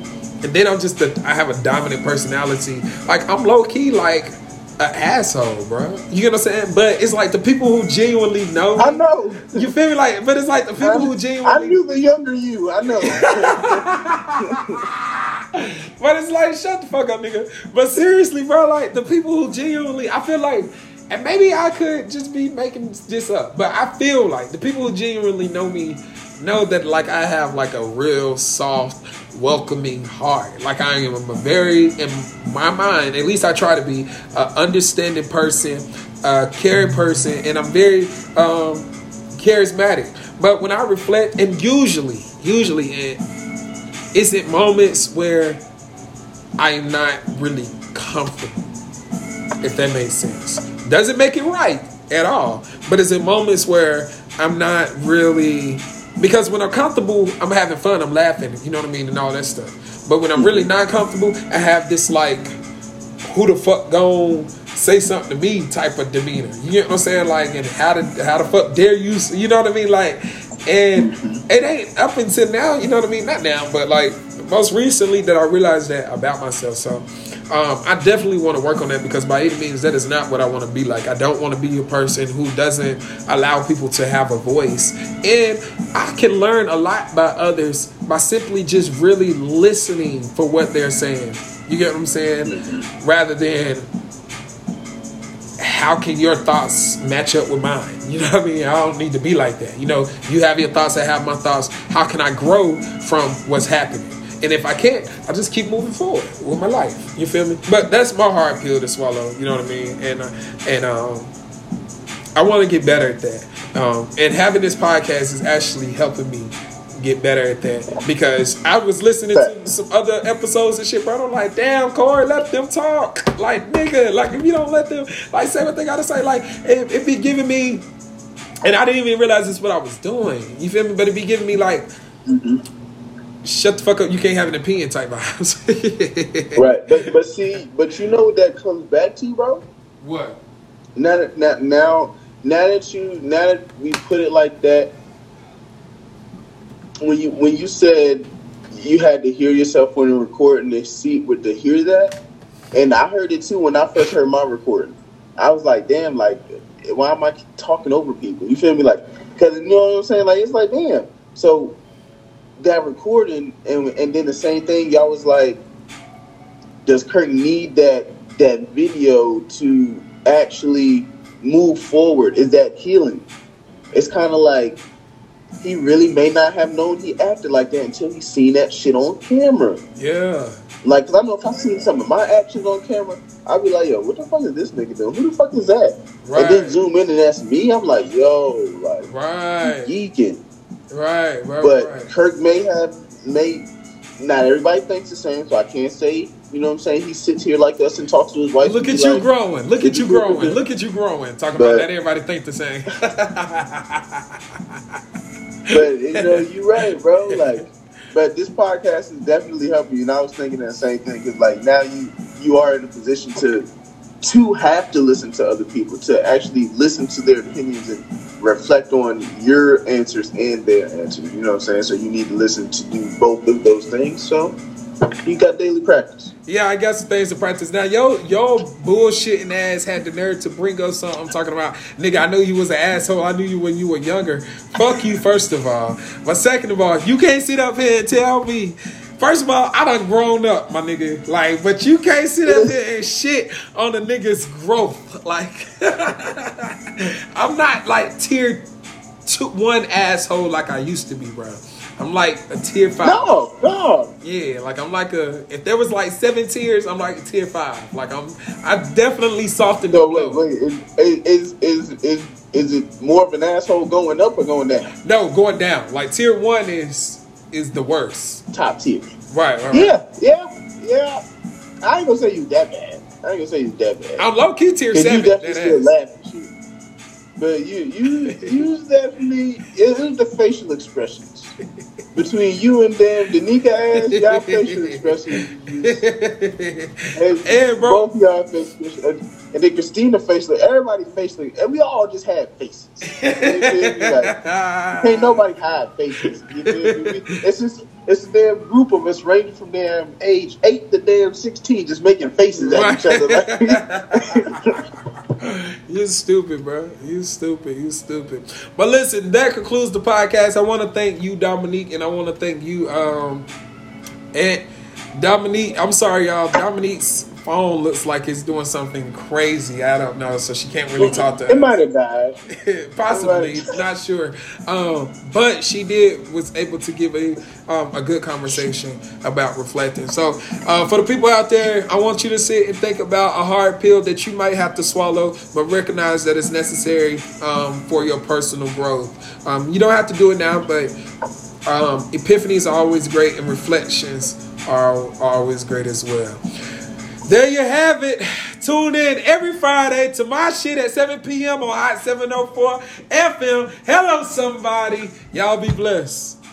And then I'm just I have a dominant personality. Like I'm low key like an asshole, bro. You get what I'm saying? But it's like the people who genuinely know. I know. You feel me? Like, but it's like the people who genuinely. I knew the younger you. I know. But it's like, shut the fuck up, nigga. But seriously, bro, like the people who genuinely, I feel like, and maybe I could just be making this up, but I feel like the people who genuinely know me know that like I have like a real soft, welcoming heart. Like I am a very in my mind, at least I try to be an understanding person, a caring person, and I'm very um, charismatic. But when I reflect, and usually, usually, it, it's in moments where I am not really comfortable. If that makes sense, doesn't make it right at all. But it's in moments where I'm not really because when I'm comfortable, I'm having fun, I'm laughing, you know what I mean, and all that stuff. But when I'm really not comfortable, I have this like, who the fuck gon' say something to me type of demeanor. You get what I'm saying? Like, and how to how the fuck dare you? You know what I mean? Like, and it ain't up until now. You know what I mean? Not now, but like most recently that I realized that about myself. So um, I definitely want to work on that because by any means that is not what I want to be like. I don't want to be a person who doesn't allow people to have a voice. And I can learn a lot by others by simply just really listening for what they're saying. You get what I'm saying? Rather than how can your thoughts match up with mine? You know what I mean? I don't need to be like that. You know, you have your thoughts, I have my thoughts. How can I grow from what's happening? And if I can't, I just keep moving forward with my life. You feel me? But that's my hard pill to swallow. You know what I mean? And uh, and um, I want to get better at that. Um, and having this podcast is actually helping me get better at that because I was listening to some other episodes and shit, bro. I'm like, damn, Corey, let them talk. Like, nigga, like if you don't let them like say what they gotta say, like it, it be giving me, and I didn't even realize this what I was doing. You feel me? But it be giving me like. Mm-hmm shut the fuck up, you can't have an opinion type vibes. right. But but see, but you know what that comes back to, bro? What? Now that now now now that you now that we put it like that, when you when you said you had to hear yourself when you're recording the seat with to hear that, and I heard it too when I first heard my recording. I was like, damn, like why am I talking over people? You feel me? Like, because you know what I'm saying? Like, it's like, damn. So that recording, and and then the same thing, y'all was like, does Kirk need that that video to actually move forward? Is that healing? It's kind of like he really may not have known he acted like that until he seen that shit on camera. Yeah. Like, cause I know if I seen some of my actions on camera, I'd be like, yo, what the fuck is this nigga doing? Who the fuck is that? Right. And then zoom in and that's me. I'm like, yo, like, right. geeking. Right, right, but right. Kirk may have may not everybody thinks the same, so I can't say, you know what I'm saying? He sits here like us and talks to his wife. Look at you like, growing. Look at you growing. Look at you growing. Talk about that everybody think the same. but you know, you're right, bro. Like but this podcast is definitely helping you. And I was thinking that same thing because like now you you are in a position to to have to listen to other people, to actually listen to their opinions and reflect on your answers and their answers. You know what I'm saying? So you need to listen to do both of those things. So you got daily practice. Yeah, I got some things to practice. Now, yo, yo, bullshitting ass had the nerve to bring up something I'm talking about. Nigga, I knew you was an asshole. I knew you when you were younger. Fuck you, first of all. But second of all, you can't sit up here and tell me First of all, I done grown up, my nigga. Like, but you can't sit up here and shit on a nigga's growth. Like, I'm not like tier two, one asshole like I used to be, bro. I'm like a tier five. No, no. Yeah, like I'm like a. If there was like seven tiers, I'm like tier five. Like I'm, I definitely softened. No, wait, wait. Is, is is is is it more of an asshole going up or going down? No, going down. Like tier one is is the worst. Top tier. Right, right, Yeah, yeah, yeah. I ain't gonna say you that bad. I ain't gonna say you that bad. I'm low key tier seven. You definitely still laughing. But you you you definitely it was the facial expressions between you and damn Danica ass. Y'all facial expressions. and, bro, both y'all facial. And then Christina facially, everybody facially, and we all just had faces. like, ain't nobody hide faces. It's just it's a damn group of us ranging from damn age eight to damn sixteen, just making faces at each other. you stupid, bro. You stupid. You stupid. But listen, that concludes the podcast. I want to thank you, Dominique, and I want to thank you, um, and Dominique. I'm sorry, y'all. Dominique's phone looks like it's doing something crazy. I don't know, so she can't really talk to. It might have died. Possibly, not sure. Um, but she did was able to give a um, a good conversation about reflecting. So, uh, for the people out there, I want you to sit and think about a hard pill that you might have to swallow, but recognize that it's necessary um, for your personal growth. Um, you don't have to do it now, but um, epiphanies are always great, and reflections are always great as well. There you have it. Tune in every Friday to my shit at 7 p.m. on Hot 704 FM. Hello, somebody. Y'all be blessed.